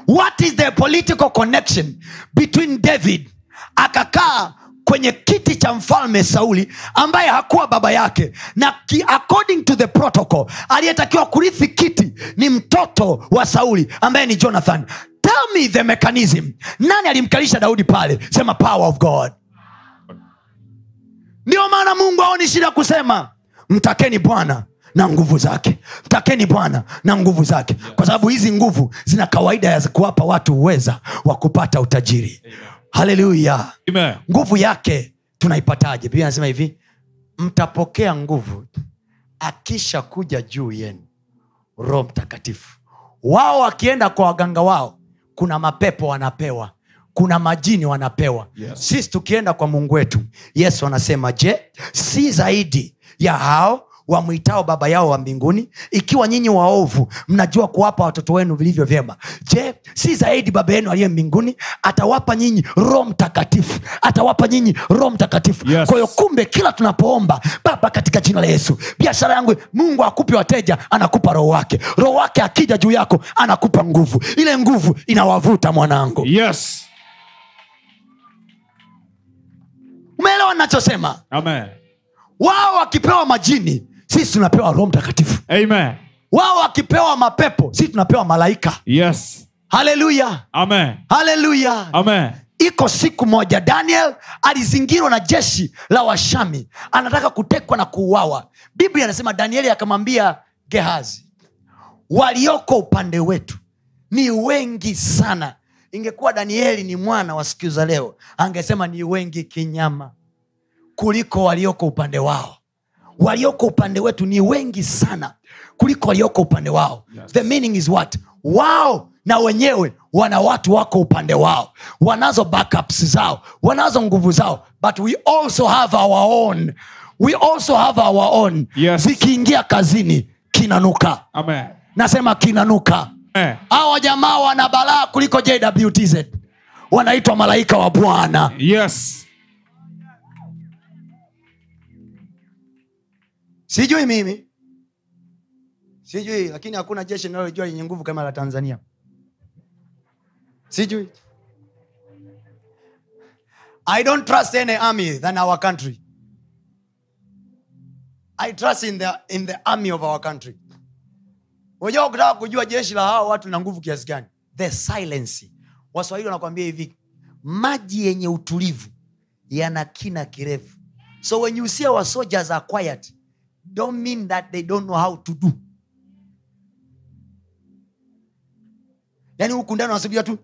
what is the political connection between david akakaa kwenye kiti cha mfalme sauli ambaye hakuwa baba yake na ki, according to the protocol aliyetakiwa kurithi kiti ni mtoto wa sauli ambaye ni jonathan. Tell me the mechanism. Nani alimkalisha daudi pale? Sema power of god. Ndio maana mungu aoni shida kusema mtakeni bwana na nguvu zake. Mtakeni bwana na nguvu zake. Kwa sababu hizi nguvu zina kawaida ya kuwapa watu uweza wa kupata utajiri. Haleluya nguvu yake tunaipataje? Biblia anasema hivi mtapokea nguvu akisha kuja juu yenu roho mtakatifu. Wao wakienda kwa waganga wao kuna mapepo wanapewa kuna majini wanapewa. Yes. sisi tukienda kwa mungu wetu yesu anasema je si zaidi ya hao wamwitao baba yao wa mbinguni. Ikiwa nyinyi waovu mnajua kuwapa watoto wenu vilivyo vyema. Je si zaidi baba yenu aliye mbinguni? Atawapa nyinyi roho mtakatifu. Atawapa nyinyi roho mtakatifu. Yes. kwa hiyo kumbe kila tunapoomba baba katika jina la yesu biashara yangu mungu akupe wateja anakupa roho wake. Roho wake akija juu yako anakupa nguvu. Ile nguvu inawavuta mwanangu. Yes. umeelewa nachosema wao wakipewa majini sisi tunapewa roho mtakatifu. Amen. wao wakipewa mapepo sisi tunapewa malaika. Yes. haleluya haleluya iko siku moja daniel alizingirwa na jeshi la washami. Anataka kutekwa na kuuawa. Biblia anasema danieli akamwambia gehazi walioko upande wetu ni wengi sana. Ingekuwa danieli ni mwana wa siku za leo angesema ni wengi kinyama kuliko walioko upande wao walioko upande wetu ni wengi sana kuliko walioko upande wao. Yes. the meaning is what? Wao na wenyewe wana watu wako upande wao. Wanazo backups zao wanazo nguvu zao but we also have our own. We also have our own. Yes. zikiingia kazini kinanuka. Amen. nasema kinanuka. Awa hawa jamaa wana balaa kuliko jwtz wanaitwa malaika wa bwana. Yes. Sijui mimi. Sijui lakini hakuna jeshi linalojua lenye nguvu kama la tanzania. Sijui. I don't trust any army than our country. I trust in the, in the army of our country. Unajua ukitaka kujua jeshi la hawa watu na nguvu kiasi gani? The silence waswahili wanakwambia hivi maji yenye utulivu yana kina kirefu. So when you see our soldiers are quiet don't mean that they don't know how to do. Yani huku ndani wanasubiria tu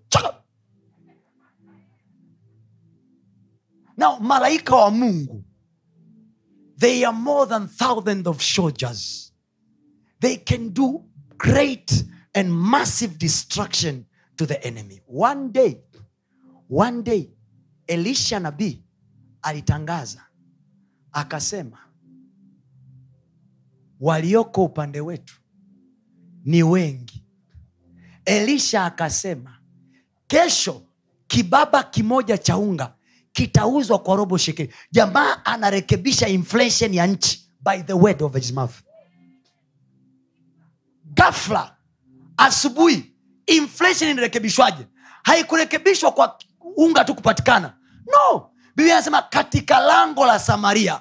now malaika wa mungu they are more than thousands of soldiers. They can do great and massive destruction to the enemy. One day one day elisha nabii alitangaza akasema walioko upande wetu ni wengi. Elisha akasema kesho kibaba kimoja cha unga kitauzwa kwa robo shekeli. Jamaa anarekebisha inflation ya nchi by the word of his mouth. Gafla asubuhi inflation inarekebishwaje? Haikurekebishwa kwa unga tu kupatikana. No biblia anasema katika lango la samaria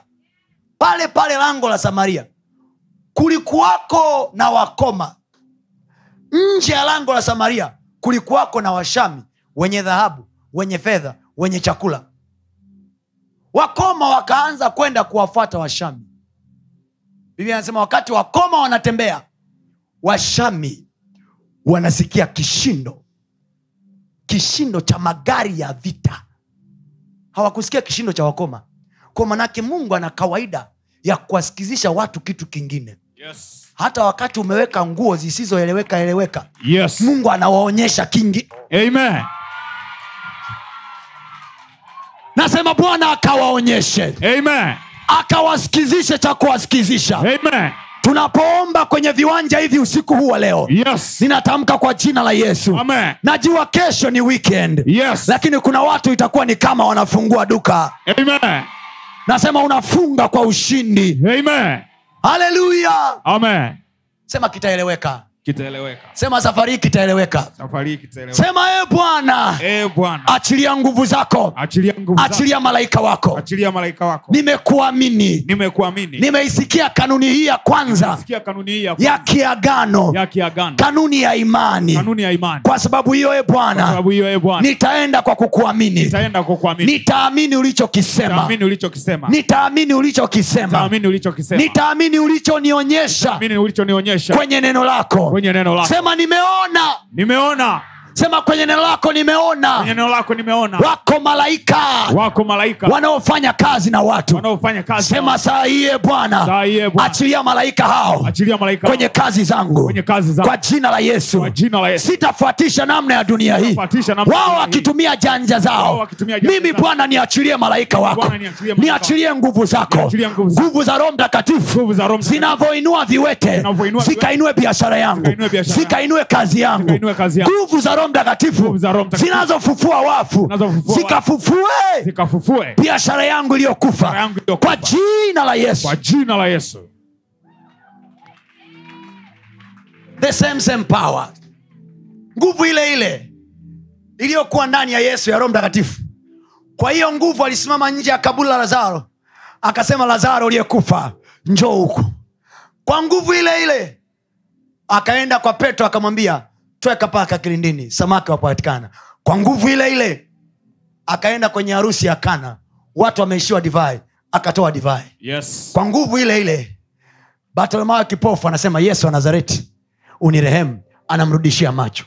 pale pale lango la samaria kulikuwako na wakoma. Nje ya lango la samaria kulikuwako na washami wenye dhahabu wenye fedha wenye chakula. Wakoma wakaanza kwenda kuwafuata washami. Biblia anasema wakati wakoma wanatembea washami wanasikia kishindo. Kishindo cha magari ya vita. Hawakusikia kishindo cha wakoma. Kwa manake mungu ana kawaida ya kuwasikizisha watu kitu kingine Yes. hata wakati umeweka nguo zisizoeleweka eleweka Yes. mungu anawaonyesha kingi Amen. nasema bwana akawaonyeshe Amen. akawasikizishe cha kuwasikizisha Amen. tunapoomba kwenye viwanja hivi usiku huu wa leo Yes. ninatamka kwa jina la yesu Amen. najua kesho ni weekend Yes. lakini kuna watu itakuwa ni kama wanafungua duka Amen. nasema unafunga kwa ushindi Amen. Haleluya Amen. sema kitaeleweka kitaeleweka. Sema safari hii kitaeleweka. Sema e bwana Eh, achilia nguvu zako. achilia nguvu achilia malaika wako. Achilia malaika wako. Nimekuamini. Nimekuamini. Nimeisikia kanuni hii ya kwanza. Kanuni hii ya, ya kiagano. Ya kiagano. Kanuni ya imani. Kanuni ya imani. Kwa sababu hiyo e bwana nitaenda kwa kukuamini. nitaenda kwa nitaamini ulichokisema. Nitaamini ulichokisema. Nitaamini ulichokisema. Nitaamini ulichonionyesha nitaamini ulichonionyesha. kwenye neno lako kwenye neno lako. Sema nimeona. Nimeona sema kwenye neno lako kwenye nimeona neno lako nimeona. Wako malaika. Wako malaika. Wanaofanya kazi na watu. Wanaofanya kazi sema saa hiye bwana Saa hii, Bwana. achilia malaika hao achilia malaika kwenye kazi zangu. Kwenye kazi zangu. Kwa jina la yesu. Kwa jina la Yesu. Sitafuatisha namna ya dunia hii. Wao wakitumia janja zao. Mimi bwana niachilie malaika wako. Niachilie nguvu zako. Nguvu za roho mtakatifu zinavyoinua viwete zikainue biashara yangu Zikainue kazi yangu. nguvu za roho mtakatifu zinazofufua wafu zikafufue Biashara yangu iliyokufa. kwa jina la yesu. Kwa jina la yesu. The same same power. Nguvu ile ile iliyokuwa ndani ya yesu ya roho mtakatifu. Kwa hiyo nguvu alisimama nje ya kaburi la lazaro akasema lazaro uliyekufa njoo huku. Kwa nguvu ile ile akaenda kwa petro akamwambia tweka paka kilindini samaki wapatikana. Kwa nguvu ile ile akaenda kwenye harusi ya kana. Watu wameishiwa divai akatoa divai. Yes. Kwa nguvu ile ile bartolomayo kipofu anasema yesu wa nazareti unirehemu anamrudishia macho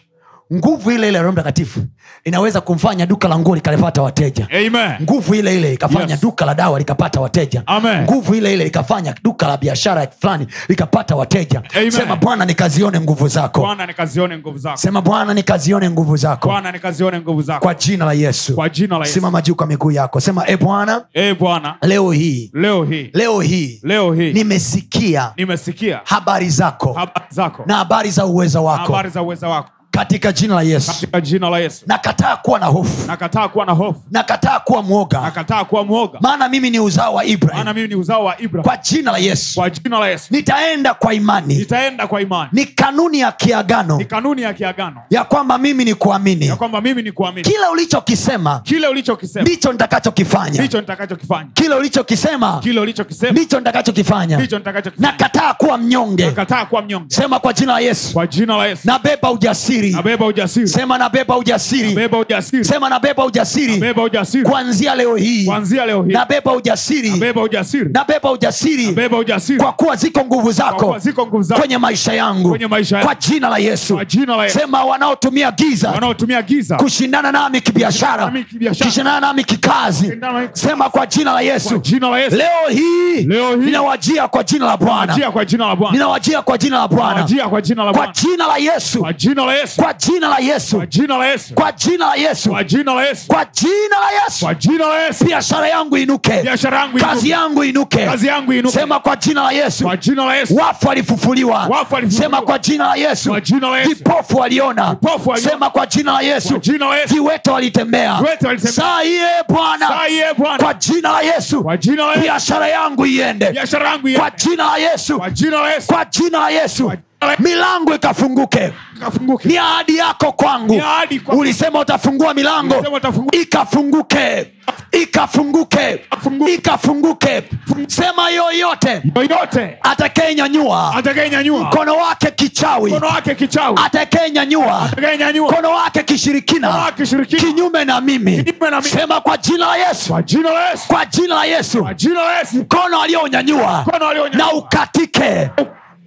nguvu ile ile ya roho mtakatifu inaweza kumfanya duka la nguo likalipata wateja. Amen. Nguvu ile ile ikafanya Yes. duka la dawa likapata wateja. Amen. nguvu ile ile ikafanya duka la biashara fulani likapata wateja. Amen. sema bwana nikazione nguvu zako. Bwana nikazione nguvu zako. Sema bwana nikazione nguvu zako. Bwana nikazione nguvu zako. Kwa jina la yesu. Kwa jina la yesu. Simama juu kwa miguu yako. Sema e bwana e bwana leo hii leo hii leo hii leo hii nimesikia nimesikia habari zako habari zako na habari za uwezo wako. Habari za uweza wako katika jina la yesu. Katika jina la yesu. Nakataa kuwa na hofu. Nakataa kuwa na hofu. Nakataa kuwa mwoga. Nakataa kuwa mwoga. Maana mimi ni uzao wa ibrahim. Maana mimi ni uzao wa ibrahim. Kwa jina la yesu. Kwa jina la yesu. Nitaenda kwa imani. Nitaenda kwa imani. Ni kanuni ya kiagano. Ni kanuni ya kiagano. Ya kwamba mimi ni kuamini. Ya kwamba mimi ni kuamini. Kile ulichokisema kile ulichokisema. ndicho nitakachokifanya. Ndicho nitakachokifanya. Kile ulichokisema kile ulichokisema. ndicho nitakachokifanya. Ndicho nitakachokifanya. Nakataa kuwa mnyonge. Nakataa kuwa mnyonge. Sema kwa jina la yesu. Kwa jina la yesu. Nabeba ujasiri nabeba ujasiri sema nabeba ujasiri nabeba ujasiri sema nabeba ujasiri nabeba ujasiri kuanzia leo hii kuanzia leo hii nabeba ujasiri nabeba ujasiri nabeba ujasiri nabeba ujasiri kwa kuwa ziko nguvu kwa zako kuwa ziko nguvu zako kwenye maisha yangu kwenye maisha kwa jina la yesu kwa jina la yesu sema wanaotumia giza wanaotumia giza kushindana nami kibiashara kushindana nami kikazi sema kwa jina la kwa yesu jina la yesu leo hii Leo hii. ninawajia kwa jina la bwana ninawajia kwa jina la bwana ninawajia kwa jina la bwana kwa kwa jina la yesu kwa jina la yesu kwa jina la yesu kwa jina la yesu biashara yangu inuke kazi yangu inuke sema kwa jina la yesu wafu walifufuliwa sema kwa jina la yesu vipofu waliona sema kwa jina la yesu viwete walitembea saa iye bwana kwa jina la yesu kwa jina la yesu biashara yangu iende kwa jina la yesu kwa jina la yesu milango ikafunguke. Ni ahadi yako kwangu. Ulisema utafungua milango. Ikafunguke. Ikafunguke. Ikafunguke. sema yoyote. Yoyote. Atakayenyanyua. Mkono wake kichawi. Kichawi. Atakayenyanyua. Mkono wake kishirikina. Kinyume na mimi. Sema kwa jina la yesu. Kwa jina la yesu. Kwa jina la yesu. Kwa jina la yesu. Mkono aliyonyanyua na ukatike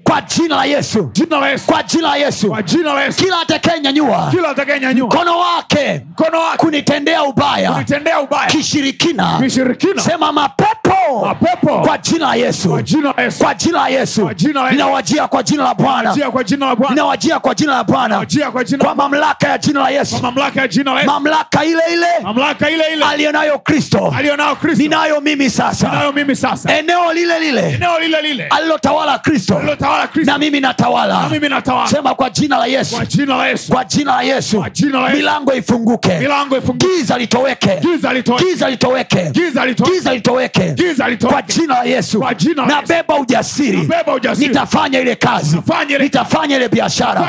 kwa jina la yesu jina la yesu kwa jina la yesu kwa jina la yesu kila atakayenyanyua kila atakayenyanyua mkono wake mkono wake kunitendea ubaya kunitendea ubaya kishirikina kishirikina sema mapepo mapepo kwa jina la yesu kwa jina la yesu kwa jina la yesu Kwa jina la ninawajia kwa jina la bwana jia kwa jina la bwana ninawajia kwa jina la bwana kwa mamlaka ya jina la yesu mamlaka ya jina la yesu mamlaka ile ile mamlaka ile ile aliyonayo kristo ninayo mimi sasa nayo mimi sasa eneo lile lile eneo lile lile alilotawala kristo alilotawala kristo na mimi na natawala mimi natawala. Sema kwa jina la yesu. Kwa jina la yesu. Kwa jina la yesu. Milango ifunguke. Giza litoweke. Giza litoweke. Giza litoweke. Kwa jina la yesu. Nabeba ujasiri. Nitafanya ile kazi. Nitafanya ile- biashara.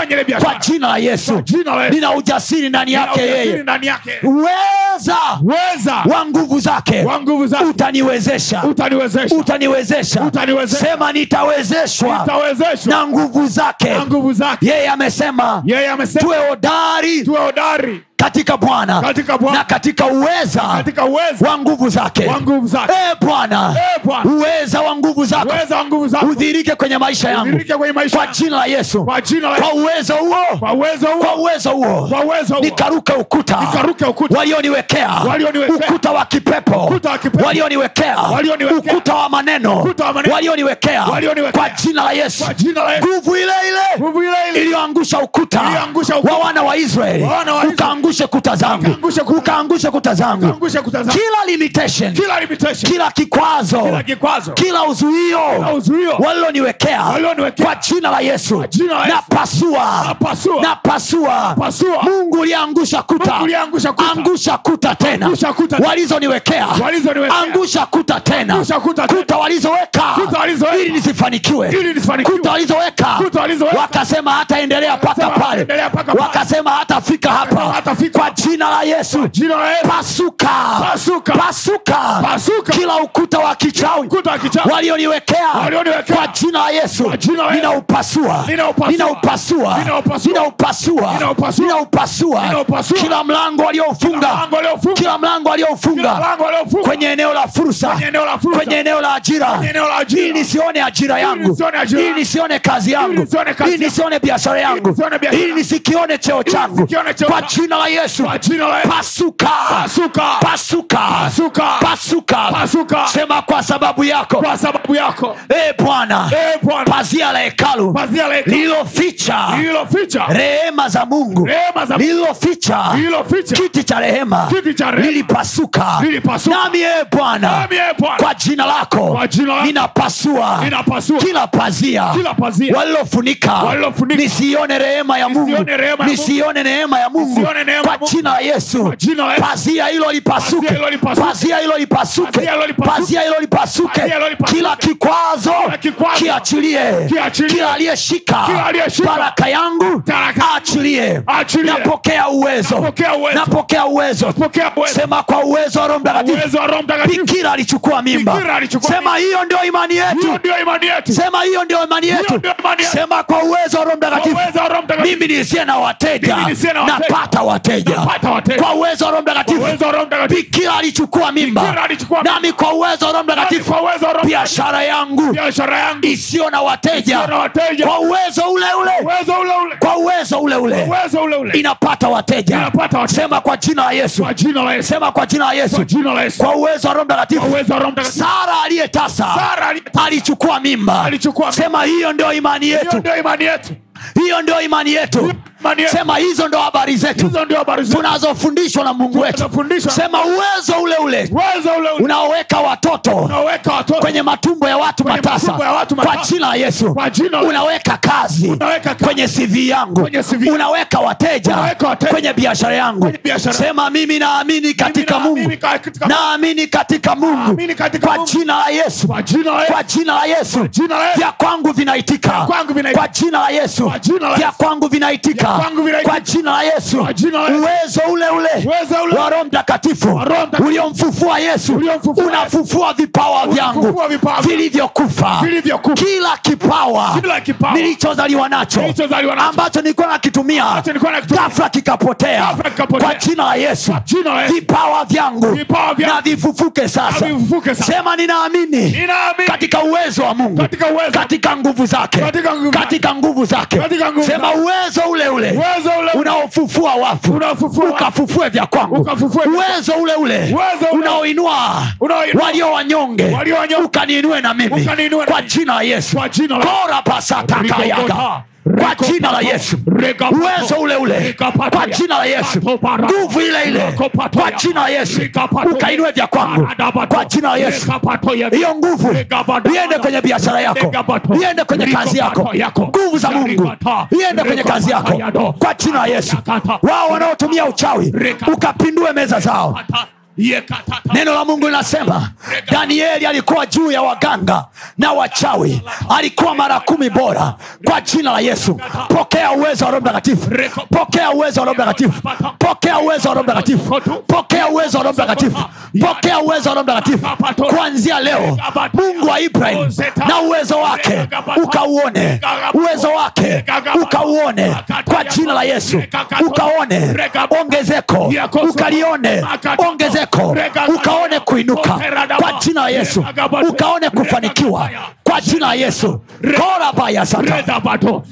Kwa jina la yesu. Nina ujasiri ndani yake yeye. uweza weza. Wa nguvu zake. Utaniwezesha. Utaniwezesha. Sema nitawezeshwa na nguvu zake. Yeye amesema tuwe hodari katika bwana Katika na katika uweza wa nguvu zake. wa nguvu zake. E bwana Eh, uweza wa nguvu zako. Udhirike kwenye maisha yangu. Kwa jina la yesu. Kwa uwezo huo. Kwa uwezo huo. Nikaruke ukuta. Walioniwekea. Ukuta wa kipepo. Ukuta wa kipepo. walioniwekea. Ukuta wa maneno. Walioniwekea. Kwa jina la yesu. Nguvu ile ile iliyoangusha ukuta wa wana wa israeli. Wa ukaangushe kuta zangu. Ukaangushe kuta. zangu. Kila limitation kila limitation. kila kikwazo kila kikwazo. kila uzuio uzuio. waliloniwekea kwa jina la yesu. Napasua. Napasua. mungu uliangusha kuta. Angusha kuta tena. Walizoniwekea. Angusha kuta tena. Kuta walizoweka. Ili nisifanikiwe. Kuta walizoweka. Wakasema hataendelea mpaka pale. wakasema hatafika hapa hatafika kwa jina la yesu. Jina la Yesu. Pasuka. Pasuka. pasuka. Pasuka. kila ukuta wa kichawi. Kichawi. walioniwekea. Kwa jina la yesu. Ninaupasua. Ninaupasua. ninaupasua. Kila mlango walioufunga kila mlango walioufunga waliofunga. kwenye eneo la fursa. Kwenye eneo la ajira. ili nisione ajira yangu. ili nisione kazi yangu. ili nisione biashara yangu. ili nisikione cheo changu. kwa jina la yesu. Pasuka. Pasuka. pasuka. Pasuka. pasuka. Pasuka. sema kwa sababu yako. Kwa sababu yako. E bwana. Bwana. Pazia la hekalu. Lililoficha. Rehema za mungu. Lililoficha. Kiti cha rehema. Lilipasuka. Nami e bwana kwa jina lako ninapasua kila pazia Kila pazia. walilofunika. nisione rehema ya mungu. Nisione rehema ya Mungu. nisione neema ya mungu kwa jina la yesu. Pazia hilo lipasuke. Pazia hilo lipasuke. pazia hilo lipasuke. Kila kikwazo kiachilie. Kila aliyeshika. Baraka yangu achilie napokea uwezo. Napokea uwezo. sema kwa uwezo wa roho mtakatifu. Bikira alichukua mimba. Sema hiyo ndio imani yetu. Sema hiyo ndio imani yetu. sema kwa uwezo wa roho mtakatifu. Mimi nisiye na wateja. Napata wateja wateja. kwa uwezo wa roho mtakatifu. Bikira alichukua mimba. Nami kwa uwezo wa roho mtakatifu. Biashara yangu. Isiyo na wateja. Kwa uwezo ule kwa uwezo ule ule. Inapata wateja. Sema kwa jina la yesu. Sema kwa jina la yesu. Kwa uwezo wa roho mtakatifu. Sara aliyetasa alichukua mimba. Sema hiyo ndio imani hiyo ndio imani yetu hiyo ndio imani yetu. Sema hizo ndo habari zetu. Hizo ndio habari zetu. Tunazofundishwa na mungu wetu. Sema uwezo ule ule. Ule ule. Unaoweka watoto watoto. kwenye matumbo ya watu Kwenye matasa. ya watu kwa jina la yesu. Jina unaweka kazi Unaweka kwenye cv yangu. Kwenye CV. unaweka wateja Unaweka kwenye biashara yangu. Kwenye biashara. sema mimi naamini katika mungu. naamini katika mungu. Kwa jina la yesu. Kwa jina la Yesu. Vya kwangu vinaitika. kwa jina la yesu Vya kwangu vinaitika. Vya kwangu vinaitika. kwa jina la yesu. Uwezo ule ule wa roho mtakatifu uliomfufua yesu unafufua vipawa vyangu. Vilivyokufa. Kila kipawa nilichozaliwa nacho. ambacho nilikuwa nakitumia. Ghafla kikapotea. Kwa jina la yesu. Vipawa vyangu na vifufuke sasa. Sema ninaamini katika uwezo wa mungu Katika katika nguvu zake Katika nguvu zake. Sema uwezo ule ule. Unaofufua wafu. Ukafufue vya kwangu. Uwezo ule ule. Unaoinua walio wanyonge. Ukaniinue na mimi. Kwa jina la yesu. Kora pasatakayaga Rigogota. Kwa jina la yesu. uwezo ule ule. kwa jina la yesu. Nguvu ile ile. Kwa jina la yesu. Ukainue vya kwangu. Kwa jina la yesu. Hiyo nguvu iende kwenye biashara yako. iende kwenye kazi yako. nguvu za mungu. iende kwenye kazi yako. kwa jina la yesu. Wao wanaotumia uchawi ukapindue meza zao. Neno la mungu linasema danieli alikuwa juu ya waganga na wachawi. Alikuwa mara kumi bora kwa jina la yesu. Pokea uwezo wa roho mtakatifu. Pokea uwezo wa roho mtakatifu. Pokea uwezo wa roho mtakatifu. Pokea uwezo wa roho mtakatifu. Pokea uwezo wa roho mtakatifu. Kuanzia leo mungu wa ibrahim na uwezo wake ukauone. Uwezo wake ukauone kwa jina la yesu. Ukaone ongezeko. Ukalione ongezeko ukaone kuinuka. Kwa jina la yesu. Ukaone kufanikiwa. Kwa jina la yesu. Korabaya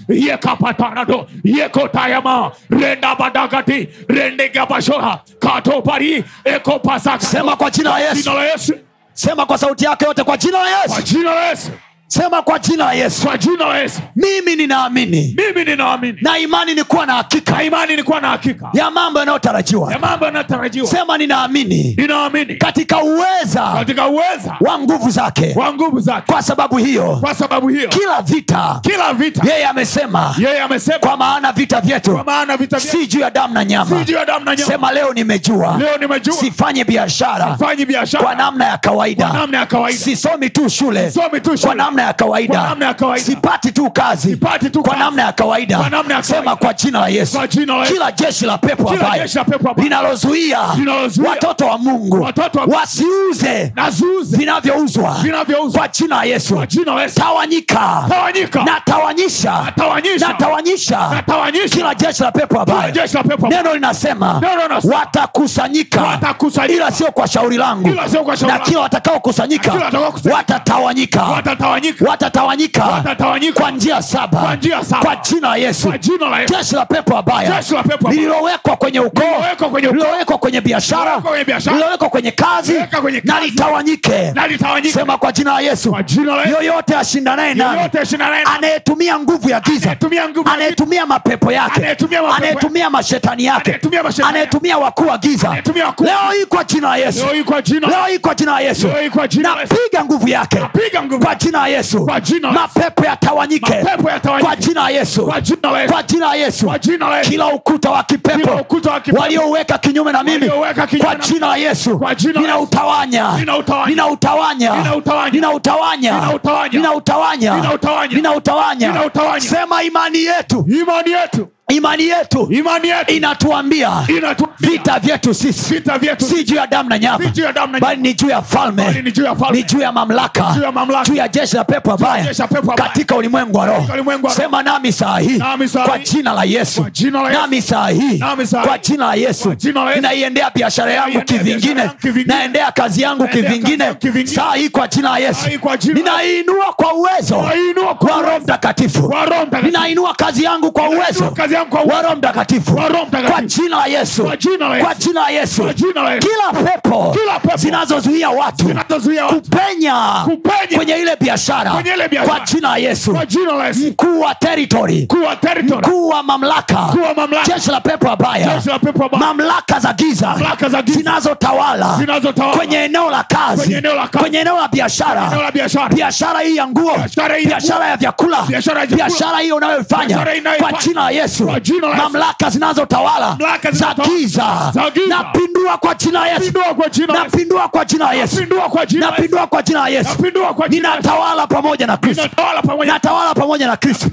yekapatarado yekotayama rendabadagati rendegabashoha katopari ekopasaksema kwa jina la yesu. Sema kwa sauti yake yote kwa jina la kwa jina la yesu sema kwa jina la yesu. Kwa jina la yesu. Mimi ninaamini. Mimi ninaamini. Na imani ni kuwa na hakika. Na imani kuwa na hakika. Ya mambo yanayotarajiwa. Ya mambo yanayotarajiwa. Sema ninaamini. Ninaamini. Katika uweza katika uweza wa nguvu zake. wa nguvu zake. Kwa sababu hiyo kwa sababu hiyo. kila vita kila vita. yeye amesema. Yeye amesema. Kwa maana vita kwa vyetu maana vita vyetu. si juu ya damu na nyama. Si juu ya damu na nyama. Sema leo nimejua. Leo nimejua. Sifanye biashara sifanye biashara. kwa namna ya kawaida. Kwa namna ya kawaida. Sisomi tu shule Sisomi tu shule. Kwa namna ya kawaida. sipati tu kazi. Kwa namna ya kawaida. Sema kwa jina la yesu. Kila jeshi la pepo wabaya. linalozuia watoto wa mungu. wasiuze vinavyouzwa kwa jina la yesu. Tawanyika. Natawanyisha. Natawanyisha. Kila jeshi la pepo pepo neno linasema watakusanyika. Ila sio kwa shauri langu. Na Kila watakaokusanyika. watatawanyika watatawanyika. Kwa njia saba. Kwa jina la yesu. Jeshi la pepo wabaya lililowekwa kwenye ukoo. Lililowekwa kwenye biashara. Lililowekwa kwenye kazi. Na litawanyike. Sema kwa jina la yesu. Yoyote ashindanaye nami. Anayetumia nguvu ya giza. Anayetumia mapepo yake. Anayetumia mashetani yake. Anayetumia wakuu wa giza. Leo hii kwa jina la yesu. Leo hii kwa jina la yesu. Napiga nguvu yake. Kwa jina la yesu Yesu. mapepo yatawanyike. Kwa jina la yesu. Kwa jina la Yesu. Kila ukuta wa kipepo. Walioweka kinyume na mimi. Kwa jina la yesu. Ninautawanya. ninautawanya Ninautawanya. ninautawanya Ninautawanya. sema imani yetu. Imani yetu imani yetu imani yetu inatuambia inatuambia vita vyetu sisi. vita vyetu si juu ya damu na nyama Si bali ni juu ya falme. Ni juu ya ya mamlaka. Juu ya jeshi la pepo wabaya. katika ulimwengu wa roho. Sema nami saa hii. Kwa jina la yesu. Nami saa hii. Kwa jina la yesu. Ninaiendea biashara yangu kivingine. naendea kazi yangu kivingine. saa hii kwa jina la yesu. Saa kwa jina ninainua kwa uwezo wa Roho Mtakatifu. ninainua kazi yangu kwa uwezo wa roho mtakatifu. Kwa jina la yesu. Kwa jina la Yesu. kila pepo zinazozuia watu kupenya kwenye ile biashara. kwa jina la yesu. Mkuu wa teritori mkuu wa territory. Mamlaka. Jeshi la pepo wabaya mamlaka za giza zinazotawala kwenye eneo la kazi Kwenye eneo la biashara. Biashara. Hii ya nguo Biashara ya vyakula Biashara hiyo unayoifanya kwa jina la yesu Kwa jina la mamlaka zinazotawala za giza. napindua kwa jina la yesu. Napindua kwa jina la yesu. Kwa jina la Yesu. napindua kwa jina la ninatawala pamoja na kristo. Pamoja natawala pamoja na kristo.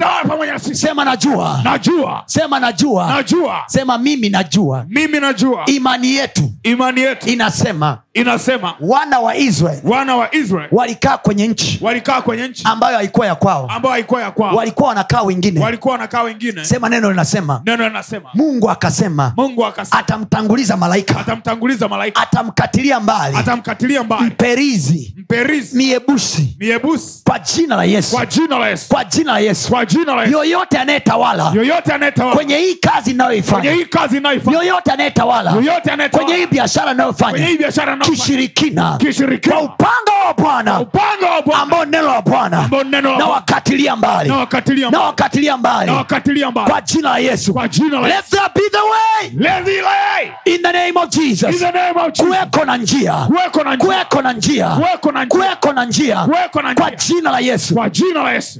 Sema najua. Najua. Sema najua. Najua. Sema mimi najua. Mimi najua. Imani yetu imani yetu. inasema inasema wana wa israel wana wa israel walikaa kwenye nchi walikaa kwenye nchi ambayo haikuwa ya kwao. ambayo haikuwa ya kwao. Walikuwa wanakaa wengine. Walikuwa wanakaa wengine. Sema neno linasema neno anasema. Mungu akasema mungu akasema. Atamtanguliza malaika. Atamtanguliza malaika. Atamkatilia mbali. Atamkatilia mbali. Mperizi. Mperizi. Miebusi. Miebusi. Kwa jina la yesu. Kwa jina la yesu. Kwa jina la yesu. Kwa jina la yesu. Yoyote anayetawala yoyote anayetawala. kwenye hii kazi kwenye hii kazi ninayoifanya. yoyote anayetawala yoyote anayetawala. kwenye hii biashara kwenye hii biashara ninayofanya. kishirikina. Kishirikina. Kwa upanga wa bwana. Upanga wa Bwana. Ambao neno la bwana ambao neno la na wakatilia mbali. Na wakatilia mbali. Na wakatilia mbali. Kwa jina la yesu. Kwa jina la let Yesu be the way. Let the lay in the name of in the name of Jesus. Kuweko na njia. Kuweko na njia. Kuweko na njia. Kuweko na njia. Kuweko na njia. Kwa jina la yesu. Kwa jina la Yesu